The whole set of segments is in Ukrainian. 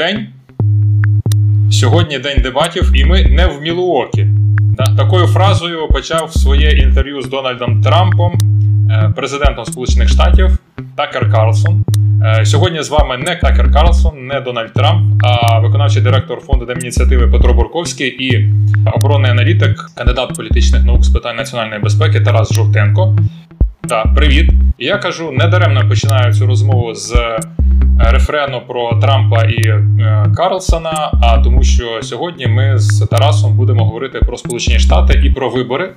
день. Сьогодні день дебатів, і ми не в Мілуокі. Такою фразою почав своє інтерв'ю з Дональдом Трампом, е, президентом Сполучених Штатів Такер Карлсон. Е, сьогодні з вами не Такер Карлсон, не Дональд Трамп, а виконавчий директор фонду Демініціативи Петро Бурковський і оборонний аналітик, кандидат політичних наук з питань національної безпеки Тарас Жовтенко. Так, привіт. Я кажу, недаремно починаю цю розмову з рефрену про Трампа і е, Карлсона. А тому, що сьогодні ми з Тарасом будемо говорити про Сполучені Штати і про вибори,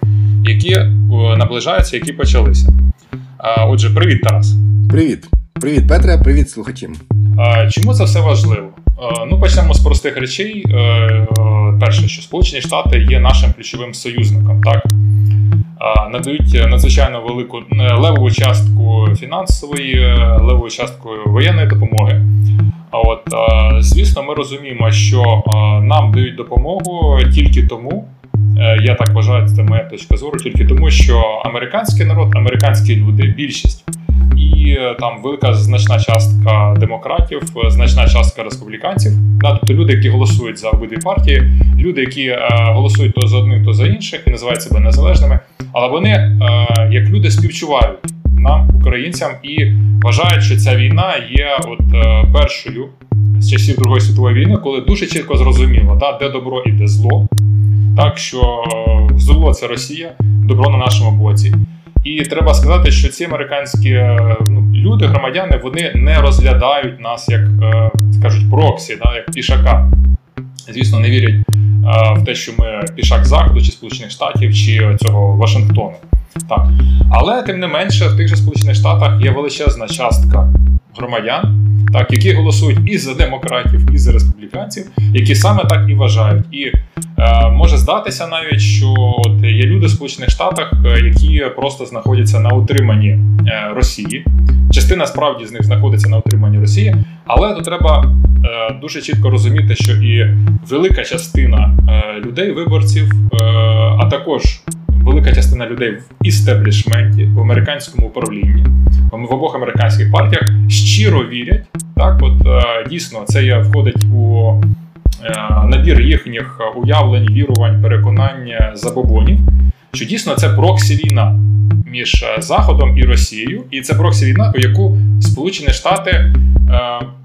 які е, наближаються, які почалися. Отже, привіт, Тарас. Привіт, привіт, Петре, привіт, слухачі. Чому це все важливо? Ну, почнемо з простих речей. Перше, що Сполучені Штати є нашим ключовим союзником, так надають надзвичайно велику е, левову частку фінансової, е, левову частку воєнної допомоги. От звісно, ми розуміємо, що нам дають допомогу тільки тому. Е, я так вважаю, це моя точка зору, тільки тому, що американський народ, американські люди, більшість і там велика значна частка демократів, значна частка республіканців. Да, тобто люди, які голосують за обидві партії, люди, які е, голосують то за одних, то за інших, і називають себе незалежними. Але вони, е, як люди, співчувають нам, українцям, і вважають, що ця війна є от е, першою з часів Другої світової війни, коли дуже чітко зрозуміло, да, де добро і де зло. Так що зло це Росія, добро на нашому боці. І треба сказати, що ці американські е, ну, люди, громадяни, вони не розглядають нас як е, кажуть проксі, да, як пішака. Звісно, не вірять е, в те, що ми пішак Заходу, чи Сполучених Штатів, чи цього Вашингтону. Так. Але тим не менше, в тих же Сполучених Штатах є величезна частка громадян, так, які голосують і за демократів, і за республіканців, які саме так і вважають. І е, може здатися навіть, що от є люди в Сполучених Штатах, е, які просто знаходяться на утриманні е, Росії. Частина справді з них знаходиться на утриманні Росії, але тут треба е, дуже чітко розуміти, що і велика частина е, людей, виборців, е, а також велика частина людей в істеблішменті, в американському управлінні, в обох американських партіях щиро вірять. Так, от е, дійсно, це є входить у е, набір їхніх уявлень, вірувань, переконань, забобонів. Що дійсно це проксі війна між е, Заходом і Росією, і це проксі війна, у яку Сполучені Штати е,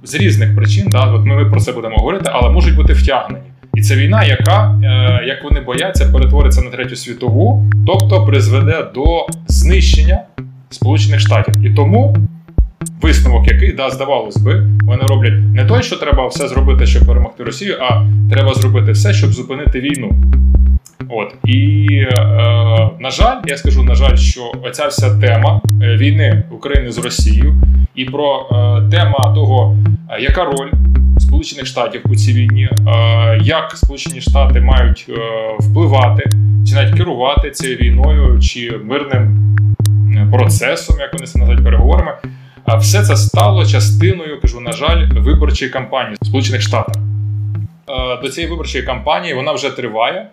з різних причин, да, от ми про це будемо говорити, але можуть бути втягнені. І це війна, яка, е, як вони бояться, перетвориться на третю світову, тобто призведе до знищення Сполучених Штатів. І тому висновок, який да, здавалось би, вони роблять не той, що треба все зробити, щоб перемогти Росію, а треба зробити все, щоб зупинити війну. От і е, на жаль, я скажу на жаль, що оця вся тема е, війни України з Росією і про е, тема того, е, яка роль Сполучених Штатів у цій війні, е, як Сполучені Штати мають е, впливати чи навіть керувати цією війною чи мирним процесом, як вони це називають переговорами. А все це стало частиною, кажу, на жаль, виборчої кампанії Сполучених Штатів. Е, до цієї виборчої кампанії вона вже триває,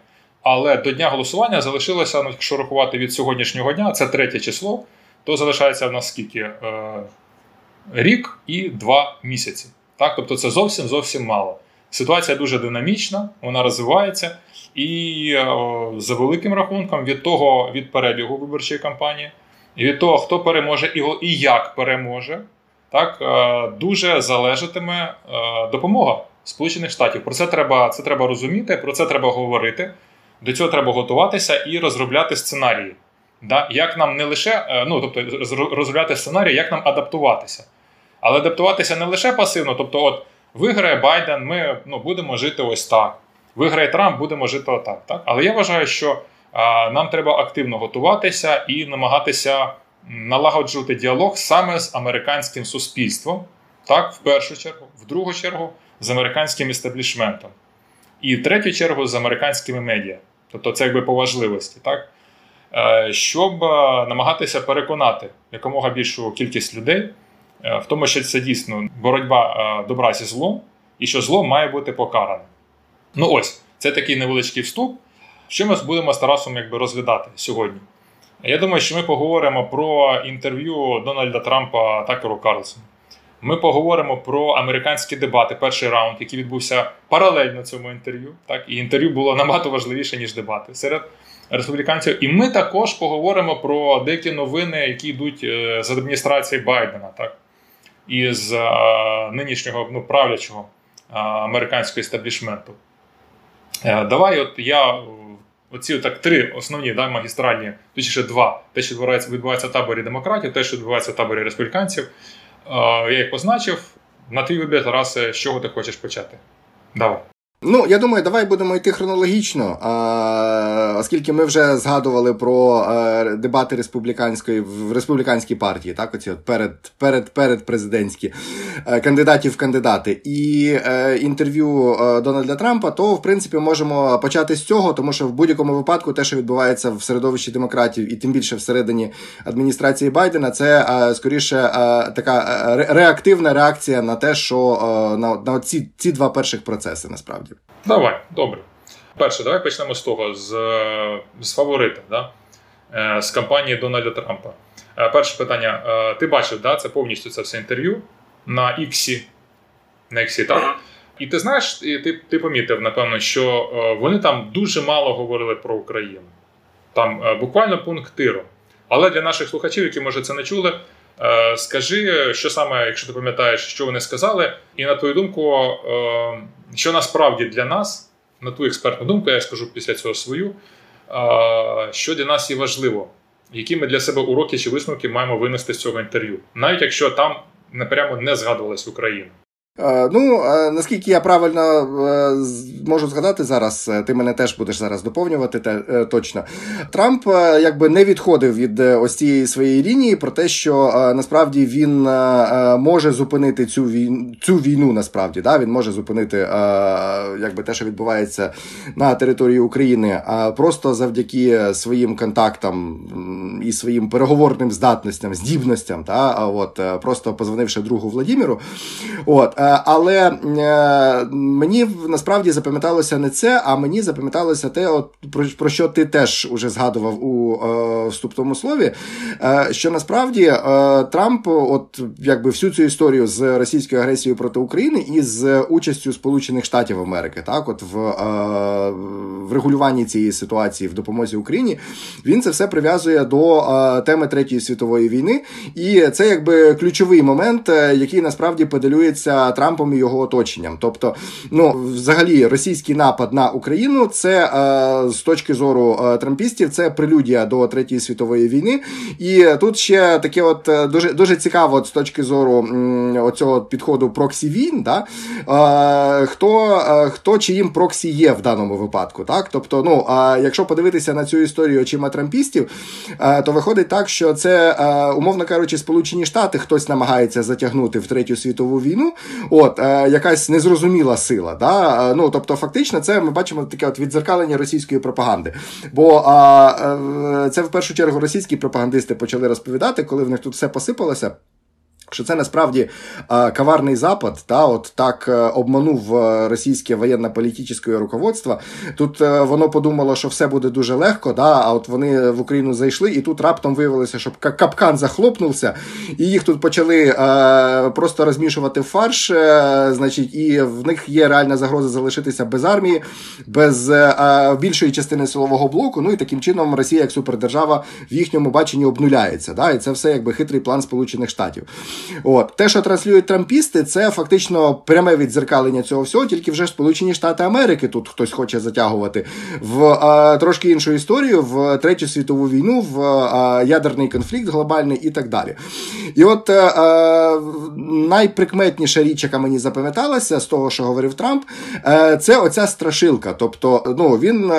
але до дня голосування залишилося, ну, якщо рахувати від сьогоднішнього дня, це третє число, то залишається в нас скільки? Рік і два місяці. Так? Тобто це зовсім зовсім мало. Ситуація дуже динамічна, вона розвивається, і о, за великим рахунком від того від перебігу виборчої кампанії, і від того, хто переможе і, і як переможе, так, е, дуже залежатиме е, допомога Сполучених Штатів. Про це треба це треба розуміти, про це треба говорити. До цього треба готуватися і розробляти сценарії. Да? Як нам не лише е, ну, тобто розробляти сценарії, як нам адаптуватися. Але адаптуватися не лише пасивно, тобто, от виграє Байден, ми ну, будемо жити ось так. Виграє Трамп, будемо жити отак. Так? Але я вважаю, що а, нам треба активно готуватися і намагатися налагоджувати діалог саме з американським суспільством, так, в першу чергу, в другу чергу з американським істеблішментом, і в третю чергу з американськими медіа. Тобто це якби по важливості, так? Е, щоб намагатися переконати якомога більшу кількість людей. Е, в тому, що це дійсно боротьба е, добра зі злом, і що зло має бути покаране. Ну ось, це такий невеличкий вступ. Що ми будемо з Тарасом якби, розглядати сьогодні? Я думаю, що ми поговоримо про інтерв'ю Дональда Трампа Такеру Карлсону. Ми поговоримо про американські дебати, перший раунд, який відбувся паралельно цьому інтерв'ю. Так, і інтерв'ю було набагато важливіше ніж дебати серед республіканців. І ми також поговоримо про деякі новини, які йдуть е, з адміністрації Байдена, так і з е, нинішнього ну, правлячого а, американського естаблішменту. Е, давай, от я. Оці так три основні да, магістральні, точніше два. Те, що відбувається в таборі демократів, те, що відбувається в таборі республіканців. Я їх позначив. На твій вибір, Тарасе, з чого ти хочеш почати? Давай. Ну, я думаю, давай будемо йти хронологічно, а, оскільки ми вже згадували про а, дебати республіканської в республіканській партії, так, оці от перед перед, перед президентські а, кандидатів в кандидати і е, інтерв'ю Дональда Трампа, то в принципі можемо почати з цього, тому що в будь-якому випадку те, що відбувається в середовищі демократів, і тим більше всередині адміністрації Байдена, це скоріше така реактивна реакція на те, що на, на ці, ці два перших процеси насправді. Давай, добре. Перше, давай почнемо з того, з з фаворита, да? Е, з кампанії Дональда Трампа. Е, перше питання. Е, ти бачив, да, це повністю це все інтерв'ю на Іксі. На Іксі, так? І ти знаєш, ти ти помітив, напевно, що вони там дуже мало говорили про Україну. Там буквально пунктиро. Але для наших слухачів, які може це не чули, скажи, що саме, якщо ти пам'ятаєш, що вони сказали, і на твою думку, що насправді для нас, на ту експертну думку, я скажу після цього свою, що для нас є важливо, які ми для себе уроки чи висновки маємо винести з цього інтерв'ю, навіть якщо там напрямо не згадувалась Україна. Е, ну, е, наскільки я правильно е, можу згадати зараз, ти мене теж будеш зараз доповнювати точно. Трамп якби не відходив від ось цієї своєї лінії про те, що насправді він може зупинити цю війну цю війну. Насправді да він може зупинити якби те, що відбувається на території України, а просто завдяки своїм контактам і своїм переговорним здатностям, здібностям, та от просто позвонивши другу Владимиру. От. Е, але е, мені насправді запам'яталося не це, а мені запам'яталося те, от про, що ти теж уже згадував у е, вступному слові. Що насправді Трамп, от якби всю цю історію з російською агресією проти України і з участю Сполучених Штатів Америки, так, от в, в регулюванні цієї ситуації в допомозі Україні, він це все прив'язує до теми Третьої світової війни, і це якби ключовий момент, який насправді педалюється Трампом і його оточенням. Тобто, ну взагалі, російський напад на Україну це е, з точки зору е, трампістів, це прелюдія до третьої світової війни. І тут ще таке, от е, дуже дуже цікаво, от, з точки зору оцього підходу проксі війн, да? хто хто чиїм проксі є в даному випадку. Так, тобто, ну е, якщо подивитися на цю історію очима трампістів, то виходить так, що це умовно кажучи, Сполучені Штати хтось намагається затягнути в третю світову війну. От, е, якась незрозуміла сила. Да? Е, ну, Тобто, фактично, це ми бачимо таке от відзеркалення російської пропаганди. Бо е, це в першу чергу російські пропагандисти почали розповідати, коли в них тут все посипалося. Що це насправді е, каварний запад, та от так е, обманув е, російське воєнно-політичне руководство. Тут воно подумало, що все буде дуже легко. да, А от вони в Україну зайшли, і тут раптом виявилося, що капкан захлопнувся, і їх тут почали просто розмішувати фарш. Значить, і в них є реальна загроза залишитися без армії, без більшої частини силового блоку. Ну і таким чином Росія як супердержава в їхньому баченні обнуляється. Да, І це все якби хитрий план Сполучених Штатів. От те, що транслюють трампісти, це фактично пряме відзеркалення цього всього, тільки вже Сполучені Штати Америки тут хтось хоче затягувати в а, трошки іншу історію, в третю світову війну, в а, ядерний конфлікт глобальний і так далі. І от а, найприкметніша річ, яка мені запам'яталася з того, що говорив Трамп, а, це оця страшилка. Тобто, ну він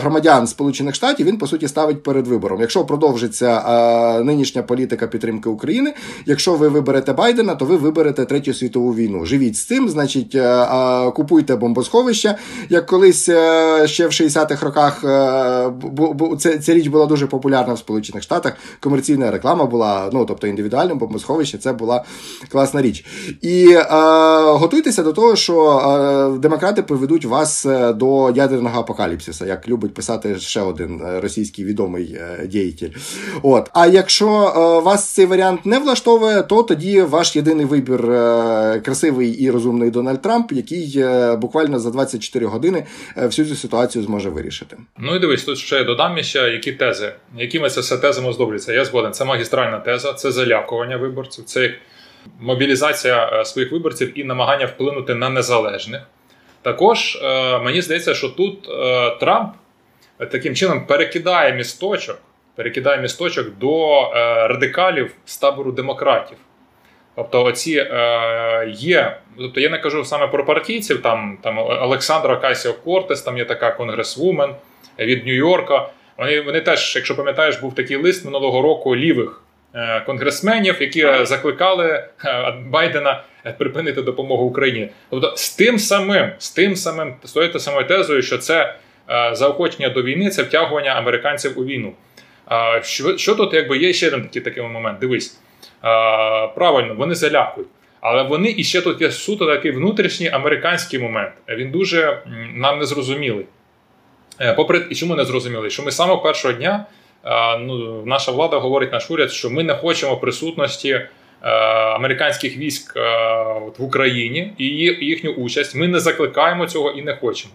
громадян Сполучених Штатів він по суті ставить перед вибором. Якщо продовжиться нинішня політика підтримки України, якщо ви виберете Байдена, то ви виберете третю світову війну. Живіть з цим, значить, е, купуйте бомбосховища. Як колись е, ще в 60-х роках е, ця річ була дуже популярна в Сполучених Штатах. Комерційна реклама була, ну тобто індивідуальне бомбосховище, це була класна річ. І готуйтеся до того, що демократи приведуть вас до ядерного апокаліпсиса, як любить писати ще один російський відомий діятель. От, а якщо вас цей варіант не влаштовує, то тоді ваш єдиний вибір красивий і розумний Дональд Трамп, який буквально за 24 години всю цю ситуацію зможе вирішити. Ну і дивись, тут ще додам ще які тези, якими це все тезами оздоблюється. Я згоден. Це магістральна теза, це залякування виборців, це мобілізація своїх виборців і намагання вплинути на незалежних. Також мені здається, що тут Трамп таким чином перекидає місточок, перекидає місточок до е, радикалів з табору демократів. Тобто, оці е, є, тобто я не кажу саме про партійців, там там Олександра Касіо Кортес, там є така конгресвумен від Нью-Йорка. Вони вони теж, якщо пам'ятаєш, був такий лист минулого року лівих е, конгресменів, які закликали е, Байдена припинити допомогу Україні. Тобто, з тим самим, з тим самим, тою самою тезою, що це Е, заохочення до війни це втягування американців у війну. Що що тут якби є ще один такий такий момент? Дивись, правильно, вони залякують. Але вони і ще тут є суто такий внутрішній американський момент. Він дуже нам незрозумілий. Е, попри і чому не зрозумілий? Що ми з самого першого дня ну, наша влада говорить наш уряд, що ми не хочемо присутності е, американських військ в Україні і їхню участь. Ми не закликаємо цього і не хочемо.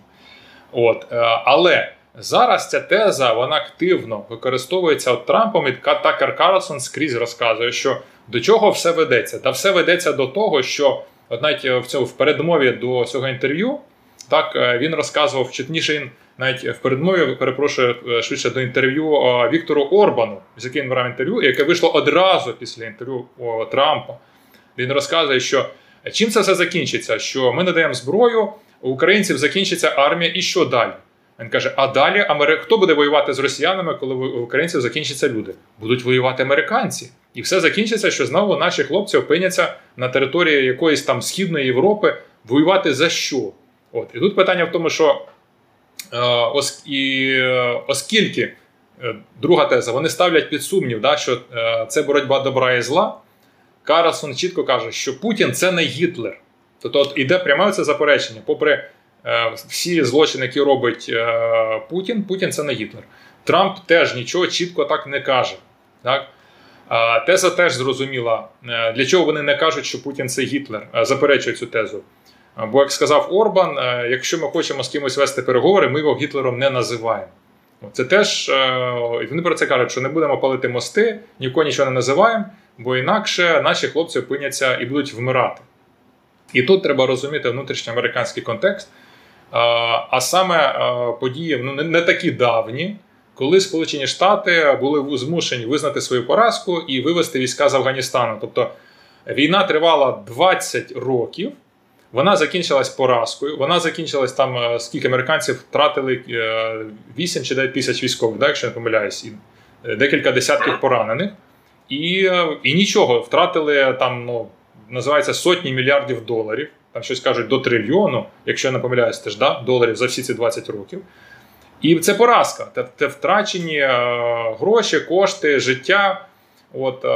От, е, Але зараз ця теза вона активно використовується от Трампом і Такер Карлсон скрізь розказує, що до чого все ведеться. Та все ведеться до того, що от навіть в цьому в передмові до цього інтерв'ю так е, він розказував чітніше він навіть в передмові перепрошую е, швидше до інтерв'ю Віктору Орбану, з яким він брав інтерв'ю, яке вийшло одразу після інтерв'ю Трампа. Він розказує, що чим це все закінчиться, що ми надаємо зброю у українців закінчиться армія, і що далі? Він каже: а далі Амери... хто буде воювати з росіянами, коли у українців закінчаться люди? Будуть воювати американці. І все закінчиться, що знову наші хлопці опиняться на території якоїсь там Східної Європи. Воювати за що? От. І тут питання в тому, що е, ос... і, е, оскільки е, друга теза, вони ставлять під сумнів, да, що е, це боротьба добра і зла. Карлсон чітко каже, що Путін це не Гітлер. Тобто от іде пряме це заперечення. Попри всі злочини, які робить е, Путін, Путін це не Гітлер. Трамп теж нічого чітко так не каже. Так? Теза теж зрозуміла, е, для чого вони не кажуть, що Путін це Гітлер, заперечують цю тезу. Бо, як сказав Орбан, е, якщо ми хочемо з кимось вести переговори, ми його Гітлером не називаємо. Це теж е, вони про це кажуть, що не будемо палити мости, нікого нічого не називаємо, бо інакше наші хлопці опиняться і будуть вмирати. І тут треба розуміти внутрішньоамериканський контекст, а саме події ну, не такі давні, коли Сполучені Штати були змушені визнати свою поразку і вивести війська з Афганістану. Тобто війна тривала 20 років. Вона закінчилась поразкою. Вона закінчилась там, е, скільки американців втратили 8 е, чи 9 тисяч військових, да, якщо не помиляюсь, і е, декілька десятків поранених. І і нічого, втратили там ну, називається сотні мільярдів доларів. Там щось кажуть до трильйону, якщо я не помиляюсь, теж да, доларів за всі ці 20 років. І це поразка. Це, це втрачені е, гроші, кошти, життя. От, е,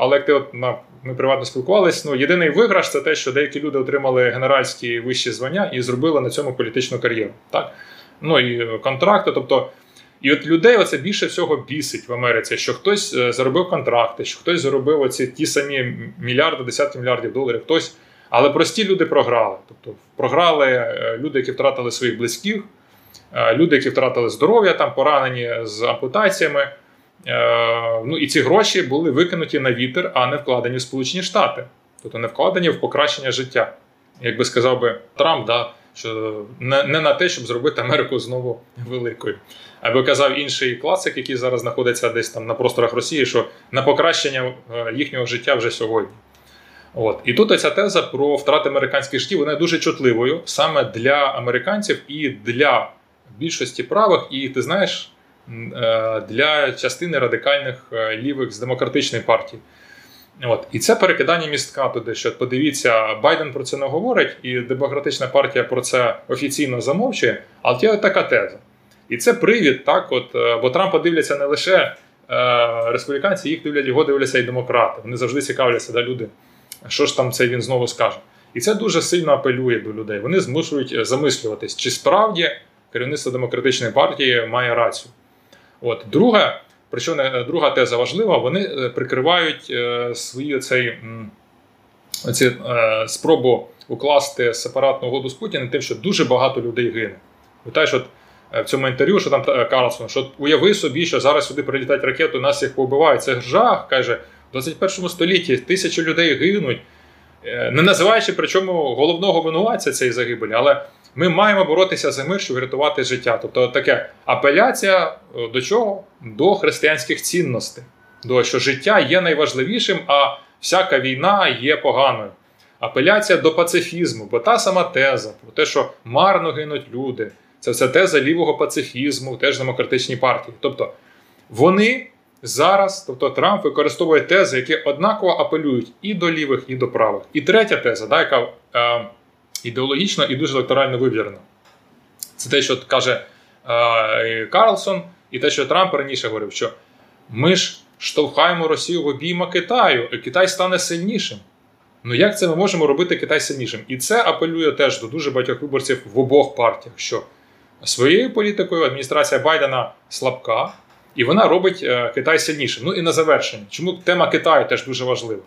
Але як ти от на ми приватно спілкувалися, ну єдиний виграш це те, що деякі люди отримали генеральські вищі звання і зробили на цьому політичну кар'єру. Так? Ну і контракти. Тобто і от людей оце більше всього бісить в Америці, що хтось е, заробив контракти, що хтось заробив оці ті самі мільярди, десятки мільярдів доларів. Хтось, але прості люди програли. Тобто програли е, люди, які втратили своїх близьких, е, люди, які втратили здоров'я, там поранені з ампутаціями. Ну і ці гроші були викинуті на вітер, а не вкладені в Сполучені Штати, тобто не вкладені в покращення життя. Як би сказав би Трамп, да, що не, не на те, щоб зробити Америку знову великою. Або казав інший класик, який зараз знаходиться десь там на просторах Росії, що на покращення е, їхнього життя вже сьогодні. От. І тут ця теза про втрати американських життів вона дуже чутливою саме для американців і для більшості правих, і ти знаєш, е, для частини радикальних е, лівих з демократичної партії. От. І це перекидання містка туди, що подивіться, Байден про це не говорить, і демократична партія про це офіційно замовчує, але є така теза. І це привід, так, от, е, бо Трампа дивляться не лише е, республіканці, їх дивлять, його дивляться і демократи. Вони завжди цікавляться, да, люди, що ж там це він знову скаже. І це дуже сильно апелює до людей. Вони змушують е, замислюватись, чи справді керівництво демократичної партії має рацію. От. Друге, Причому друга теза важлива, вони прикривають свою цей оці, спробу укласти сепаратну угоду з Путіним тим, що дуже багато людей гине. Вітаєш, от в цьому інтерв'ю, що там Карлсон, що уяви собі, що зараз сюди прилітають ракети, нас їх побивають. Це жах, каже, 21 столітті тисячі людей гинуть, не називаючи причому головного винуватця цієї загибелі. Але ми маємо боротися за мир, щоб врятувати життя. Тобто таке апеляція е, до чого? До християнських цінностей, до що життя є найважливішим, а всяка війна є поганою. Апеляція до пацифізму, бо та сама теза про те, що марно гинуть люди, це все теза лівого пацифізму, теж демократичній партії. Тобто вони зараз, тобто Трамп використовує тези, які однаково апелюють і до лівих, і до правих. І третя теза, да, яка е, ідеологічно і дуже електорально вивірена. Це те, що каже е, Карлсон, і те, що Трамп раніше говорив, що ми ж штовхаємо Росію в обійма Китаю, і Китай стане сильнішим. Ну як це ми можемо робити Китай сильнішим? І це апелює теж до дуже багатьох виборців в обох партіях. що Своєю політикою адміністрація Байдена слабка, і вона робить е, Китай сильнішим. Ну і на завершення. Чому тема Китаю теж дуже важлива?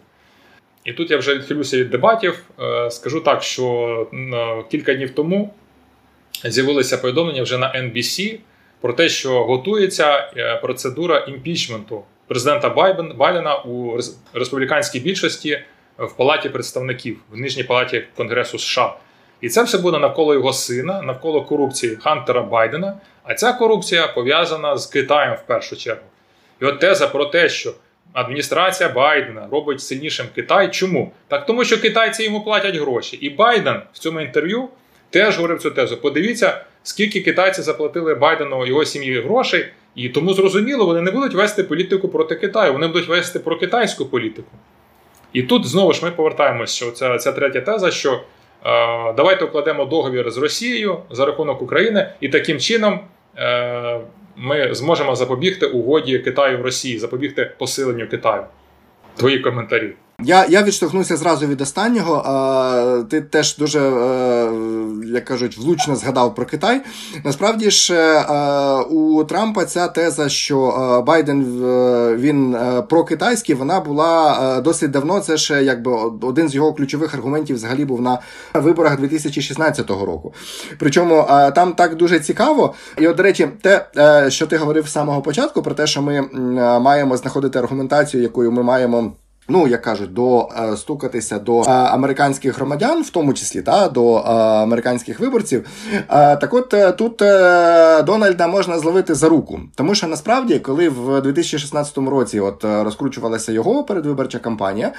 І тут я вже відхилюся від дебатів. Е, скажу так, що е, кілька днів тому з'явилися повідомлення вже на NBC про те, що готується процедура імпічменту президента Байдена у республіканській більшості в Палаті представників в Нижній палаті Конгресу США. І це все буде навколо його сина, навколо корупції Хантера Байдена. А ця корупція пов'язана з Китаєм в першу чергу. І от теза про те, що адміністрація Байдена робить сильнішим Китай. Чому? Так тому, що китайці йому платять гроші. І Байден в цьому інтерв'ю теж говорив цю тезу. Подивіться, скільки китайці заплатили Байдену його сім'ї грошей, і тому зрозуміло, вони не будуть вести політику проти Китаю, вони будуть вести про китайську політику. І тут знову ж ми повертаємося, що ця, ця третя теза, що давайте укладемо договір з Росією за рахунок України, і таким чином е, ми зможемо запобігти угоді Китаю в Росії, запобігти посиленню Китаю. Твої коментарі. Я я відштовхнуся зразу від останнього. А, Ти теж дуже, е, як кажуть, влучно згадав про Китай. Насправді ж е, у Трампа ця теза, що е, Байден він прокитайський, вона була досить давно. Це ще якби один з його ключових аргументів взагалі був на виборах 2016 року. Причому там так дуже цікаво. І, от, до речі, те, що ти говорив з самого початку, про те, що ми маємо знаходити аргументацію, якою ми маємо. Ну, як кажуть, до е, стукатися до е, американських громадян, в тому числі та до е, американських виборців. Так, от тут Дональда можна зловити за руку, тому що насправді, коли в 2016 році от розкручувалася його передвиборча кампанія,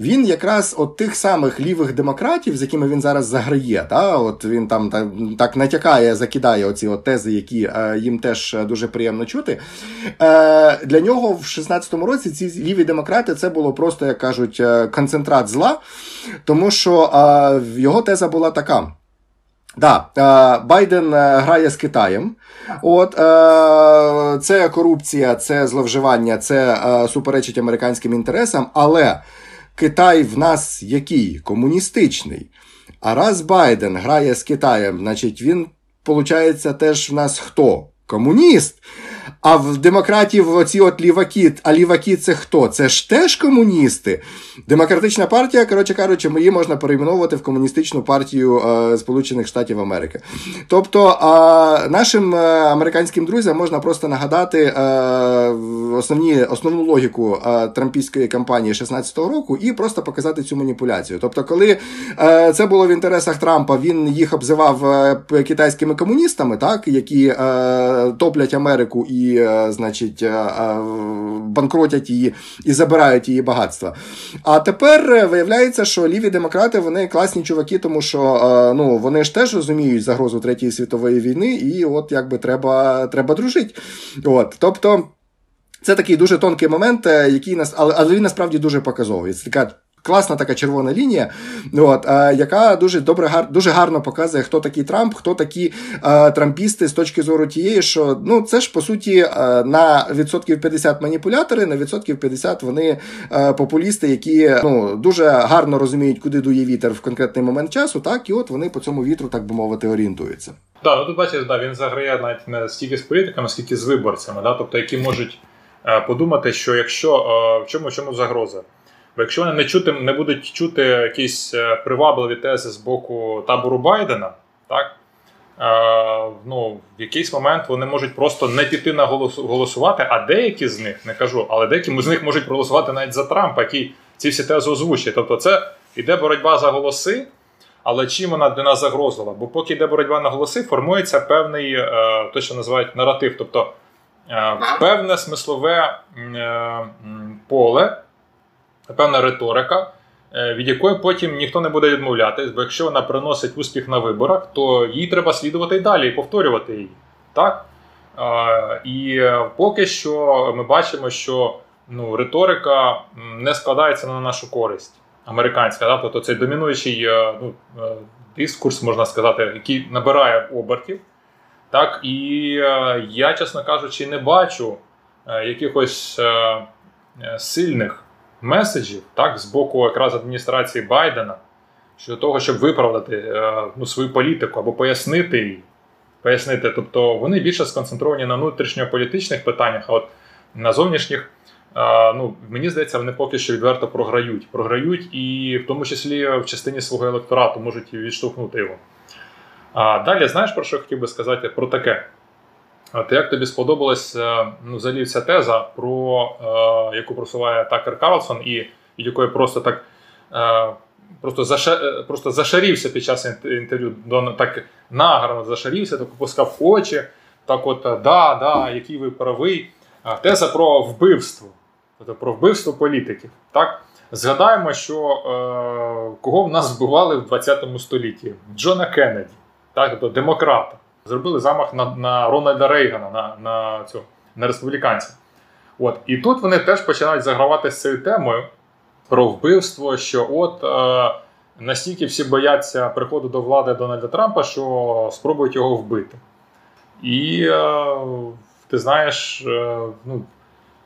він якраз от тих самих лівих демократів, з якими він зараз заграє, та от він там так, натякає, закидає оці от тези, які їм теж дуже приємно чути. Для нього в 2016 році ці ліві демократи це було про просто, як кажуть, е, концентрат зла, тому що а, його теза була така. Да, е, Байден е, грає з Китаєм. От це корупція, це зловживання, це суперечить американським інтересам. Але Китай в нас який? Комуністичний. А раз Байден грає з Китаєм, значить він, виходить, теж в нас хто? Комуніст. А в демократів оці от ліваки, а ліваки це хто? Це ж теж комуністи. Демократична партія, коротше кажучи, її можна перейменовувати в комуністичну партію е, Сполучених Штатів Америки. Тобто е, нашим е, американським друзям можна просто нагадати е, основні, основну логіку е, трампійської кампанії 16-го року і просто показати цю маніпуляцію. Тобто, коли е, це було в інтересах Трампа, він їх обзивав китайськими комуністами, так, які топлять Америку і е, значить, е, е, банкротять її і забирають її багатства. А тепер виявляється, що ліві демократи вони класні чуваки, тому що ну, вони ж теж розуміють загрозу Третьої світової війни, і от якби треба треба дружити. От, Тобто. Це такий дуже тонкий момент, який нас, але, але він насправді дуже показовий. Це така класна така червона лінія, от, е, яка дуже добре гар, дуже гарно показує, хто такий Трамп, хто такі е, трампісти з точки зору тієї, що ну це ж по суті е, на відсотків 50 маніпулятори, на відсотків 50 вони популісти, які ну дуже гарно розуміють, куди дує вітер в конкретний момент часу, так і от вони по цьому вітру, так би мовити, орієнтуються. Так, ну тут бачиш, да, він заграє навіть не стільки з політиками, скільки з виборцями, да, тобто які можуть подумати, що якщо в чому в чому загроза? Бо якщо вони не чути, не будуть чути якісь привабливі тези з боку табору Байдена, так е, ну, в якийсь момент вони можуть просто не піти на голосувати, а деякі з них не кажу, але деякі з них можуть проголосувати навіть за Трампа, який ці всі тези озвучує. Тобто, це йде боротьба за голоси. Але чим вона для нас загрозила? Бо поки йде боротьба на голоси, формується певний, е, те, що називають наратив, тобто е, певне смислове е, поле, певна риторика, від якої потім ніхто не буде відмовлятись, бо якщо вона приносить успіх на виборах, то їй треба слідувати й далі і повторювати її. Так? І поки що ми бачимо, що ну, риторика не складається на нашу користь американська, да? тобто цей домінуючий е, ну, е, дискурс, можна сказати, який набирає обертів. Так, І е, я, чесно кажучи, не бачу якихось сильних меседжів так, з боку якраз адміністрації Байдена щодо того, щоб виправдати ну, свою політику або пояснити її. Пояснити. Тобто вони більше сконцентровані на внутрішньополітичних питаннях, а от на зовнішніх ну, мені здається, вони поки що відверто програють. Програють і в тому числі в частині свого електорату можуть відштовхнути його. А далі, знаєш, про що я хотів би сказати про таке? От Як тобі сподобалася ну, взагалі ця теза, про е, яку просуває Такер Карлсон, і від якої просто так е, просто, заша, просто зашарівся під час інтерв'ю, так нагарно зашарівся, так опускав очі, так от, да, да, який ви правий. Теза про вбивство тобто про вбивство політиків. Так? Згадаємо, що е, кого в нас вбивали в 20 столітті? Джона Кеннеді, так? тобто демократа. Зробили замах на на Рональда Рейгана, на на, цього, на республіканця. От. І тут вони теж починають загравати з цією темою про вбивство, що от е, настільки всі бояться приходу до влади Дональда Трампа, що спробують його вбити. І е, ти знаєш, е, ну,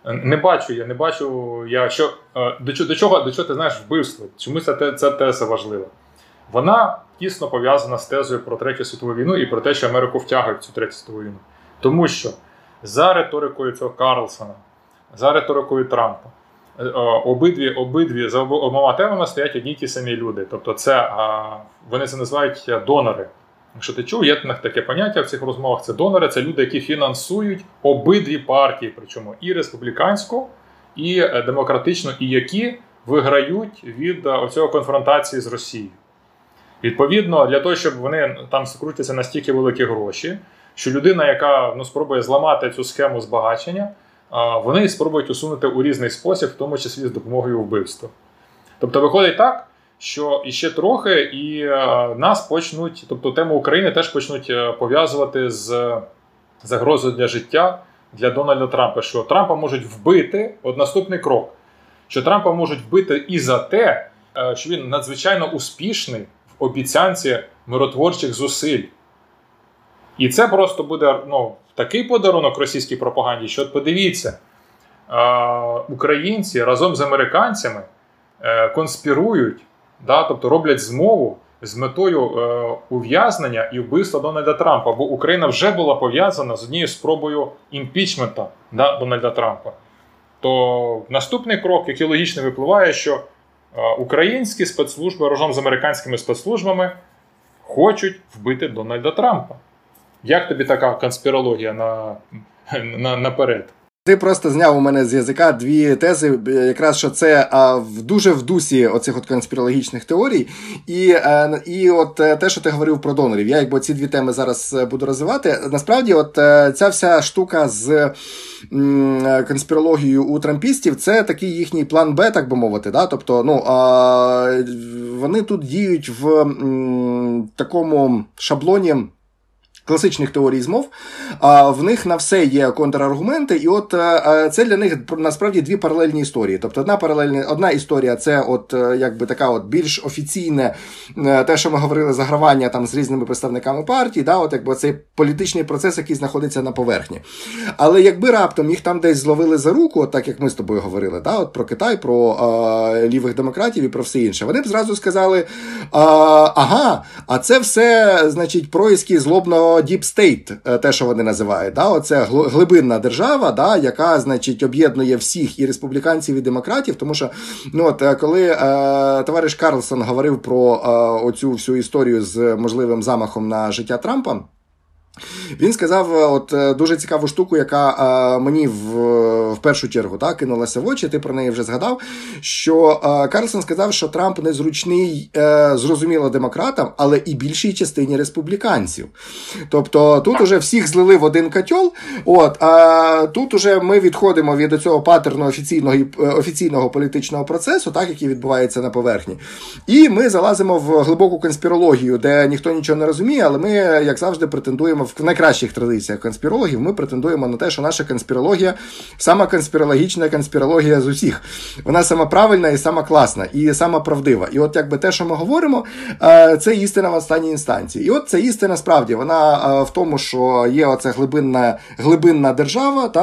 не бачу, я не бачу, я що е, до до чого, до чого ти знаєш вбивство? Чому ця, ця теза важлива? Вона тісно пов'язана з тезою про Третю світову війну і про те, що Америку втягують в цю третю світову війну. Тому що за риторикою цього Карлсона, за риторикою Трампа, е, обидві обидві за обома темами стоять одні й ті самі люди. Тобто, це вони це називають донори. Якщо ти чув, є таке поняття в цих розмовах. Це донори, це люди, які фінансують обидві партії, причому і республіканську, і е, демократичну, і які виграють від е, оцього конфронтації з Росією. Відповідно, для того, щоб вони там скрутяться настільки великі гроші, що людина, яка ну, спробує зламати цю схему збагачення, вони спробують усунути у різний спосіб, в тому числі з допомогою вбивства. Тобто, виходить так, що іще трохи, і е, нас почнуть, тобто тему України теж почнуть е, пов'язувати з загрозою для життя для Дональда Трампа. Що Трампа можуть вбити от наступний крок. Що Трампа можуть вбити і за те, е, що він надзвичайно успішний обіцянці миротворчих зусиль. І це просто буде ну, такий подарунок російській пропаганді, що от подивіться, українці разом з американцями конспірують да, тобто роблять змову з метою е, ув'язнення і вбивства Дональда Трампа, бо Україна вже була пов'язана з однією спробою імпічмента да, Дональда Трампа. То наступний крок, який логічно випливає, що е, українські спецслужби разом з американськими спецслужбами хочуть вбити Дональда Трампа. Як тобі така конспірологія на, на, наперед? Ти просто зняв у мене з язика дві тези, якраз що це а, в дуже в дусі оцих от конспірологічних теорій. І а, е, і от е, те, що ти говорив про донорів, я якби ці дві теми зараз е, буду розвивати. Насправді, от ця вся штука з м, конспірологією у трампістів, це такий їхній план Б, так би мовити. Да? Тобто, ну а, вони тут діють в м, такому шаблоні класичних теорій змов, а в них на все є контраргументи, і от е, е, це для них насправді дві паралельні історії. Тобто, одна паралельна одна історія це от е, якби така от більш офіційне, те, що ми говорили, загравання там з різними представниками партії, да, от якби цей політичний процес, який знаходиться на поверхні. Але якби раптом їх там десь зловили за руку, от так як ми з тобою говорили, да, от про Китай, про е, лівих демократів і про все інше, вони б зразу сказали: а, ага, а це все, значить, проїски злобного Deep State, те, що вони називають. Да? Оце глибинна держава, да, яка, значить, об'єднує всіх і республіканців, і демократів. Тому що ну, от, коли е, товариш Карлсон говорив про е, оцю всю історію з можливим замахом на життя Трампа. Він сказав е, от е, дуже цікаву штуку, яка а, е, мені в в першу чергу так, кинулася в очі, ти про неї вже згадав. Що а, Карлсон сказав, що Трамп незручний, а, зрозуміло, демократам, але і більшій частині республіканців. Тобто тут уже всіх злили в один котел. От, а тут уже ми відходимо від цього патерну офіційного офіційного політичного процесу, так, який відбувається на поверхні. І ми залазимо в глибоку конспірологію, де ніхто нічого не розуміє, але ми, як завжди, претендуємо в найкращих традиціях конспірологів, ми претендуємо на те, що наша конспірологія сама конспірологічна конспірологія з усіх. Вона сама правильна і сама класна, і сама правдива. І от якби те, що ми говоримо, е, це істина в останній інстанції. І от ця істина справді вона е, в тому, що є оця глибинна глибинна держава, та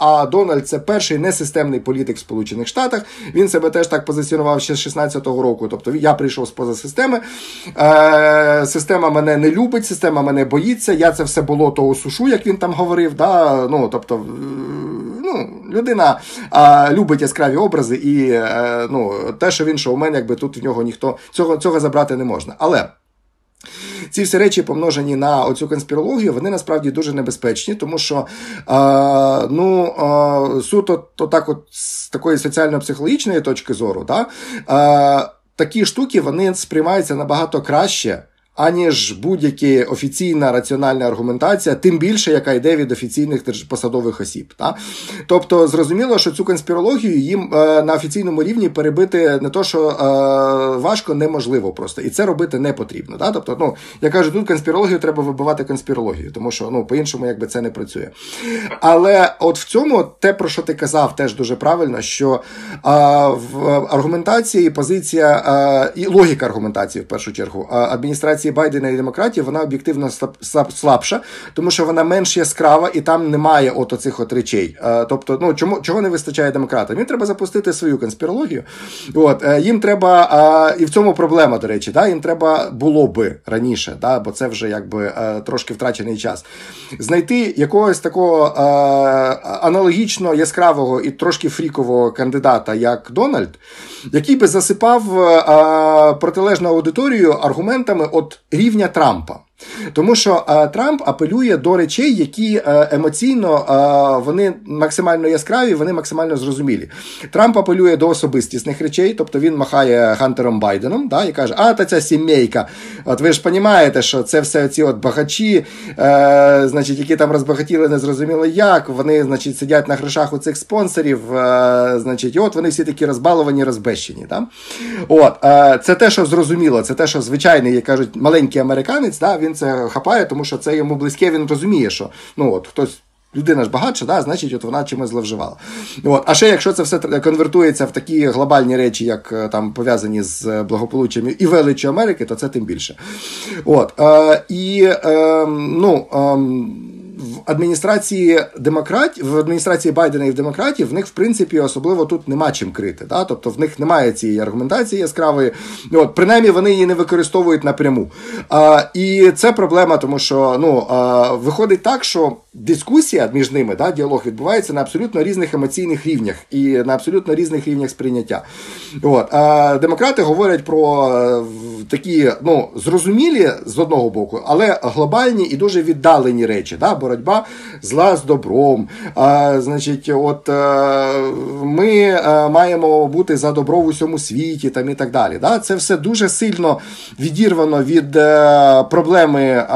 а Дональд це перший несистемний політик в Сполучених Штатах. Він себе теж так позиціонував ще з 16-го року. Тобто я прийшов з поза системи. Е, система мене не любить, система мене боїться. Я це все було того сушу, як він там говорив. Да? Ну, тобто, ну, Людина а, любить яскраві образи, і а, е, ну, те, що він шоумен, якби тут в нього ніхто цього, цього забрати не можна. Але. Ці всі речі, помножені на оцю конспірологію, вони насправді дуже небезпечні, тому що а, ну, а, суто то так от з такої соціально-психологічної точки зору, да, а, такі штуки вони сприймаються набагато краще аніж будь-яка офіційна раціональна аргументація, тим більше, яка йде від офіційних посадових осіб. Та? Тобто, зрозуміло, що цю конспірологію їм е, на офіційному рівні перебити не то, що е, важко, неможливо просто. І це робити не потрібно. Та? Тобто, ну, я кажу, тут конспірологію треба вибивати конспірологію, тому що ну, по-іншому якби це не працює. Але от в цьому те, про що ти казав, теж дуже правильно, що е, в аргументації, позиція е, і логіка аргументації в першу чергу адміністрації адміністрації Байдена і демократів вона об'єктивно слабша, тому що вона менш яскрава і там немає от оцих от речей. Е, тобто, ну чому чого не вистачає демократам? Їм треба запустити свою конспірологію. От е, їм треба, і в цьому проблема, до речі, да, їм треба було би раніше, да, бо це вже якби е, трошки втрачений час. Знайти якогось такого аналогічно яскравого і трошки фрікового кандидата, як Дональд, який би засипав протилежну аудиторію аргументами от рівня Трампа. Тому що е, Трамп апелює до речей, які е, емоційно е, вони максимально яскраві, вони максимально зрозумілі. Трамп апелює до особистісних речей, тобто він махає Хантером Байденом да, і каже, а та ця сімейка. От ви ж розумієте, що це все ці от багачі, е, значить, які там розбагатіли, не зрозуміло як. Вони значить, сидять на грошах у цих спонсорів, е, значить, і от вони всі такі розбаловані, розбещені. Да? От, е, Це те, що зрозуміло, це те, що звичайний, як кажуть, маленький американець, да, він це хапає, тому що це йому близьке, він розуміє, що ну от хтось. Людина ж багатша, да, значить, от вона чимось зловживала. От. А ще якщо це все конвертується в такі глобальні речі, як е, там пов'язані з благополуччям і величчю Америки, то це тим більше. От. Е, І е, ну. Е, в адміністрації демократів, в адміністрації Байдена і в демократів в них в принципі особливо тут нема чим крити. Да? Тобто в них немає цієї аргументації яскравої. От, Принаймні вони її не використовують напряму. А, І це проблема, тому що ну, а, виходить так, що дискусія між ними, да, діалог відбувається на абсолютно різних емоційних рівнях і на абсолютно різних рівнях сприйняття. От. А Демократи говорять про е, такі ну, зрозумілі з одного боку, але глобальні і дуже віддалені речі. Да? Боротьба зла з добром. А, Значить, от е, ми е, маємо бути за добро в усьому світі там і так далі. Да? Це все дуже сильно відірвано від проблеми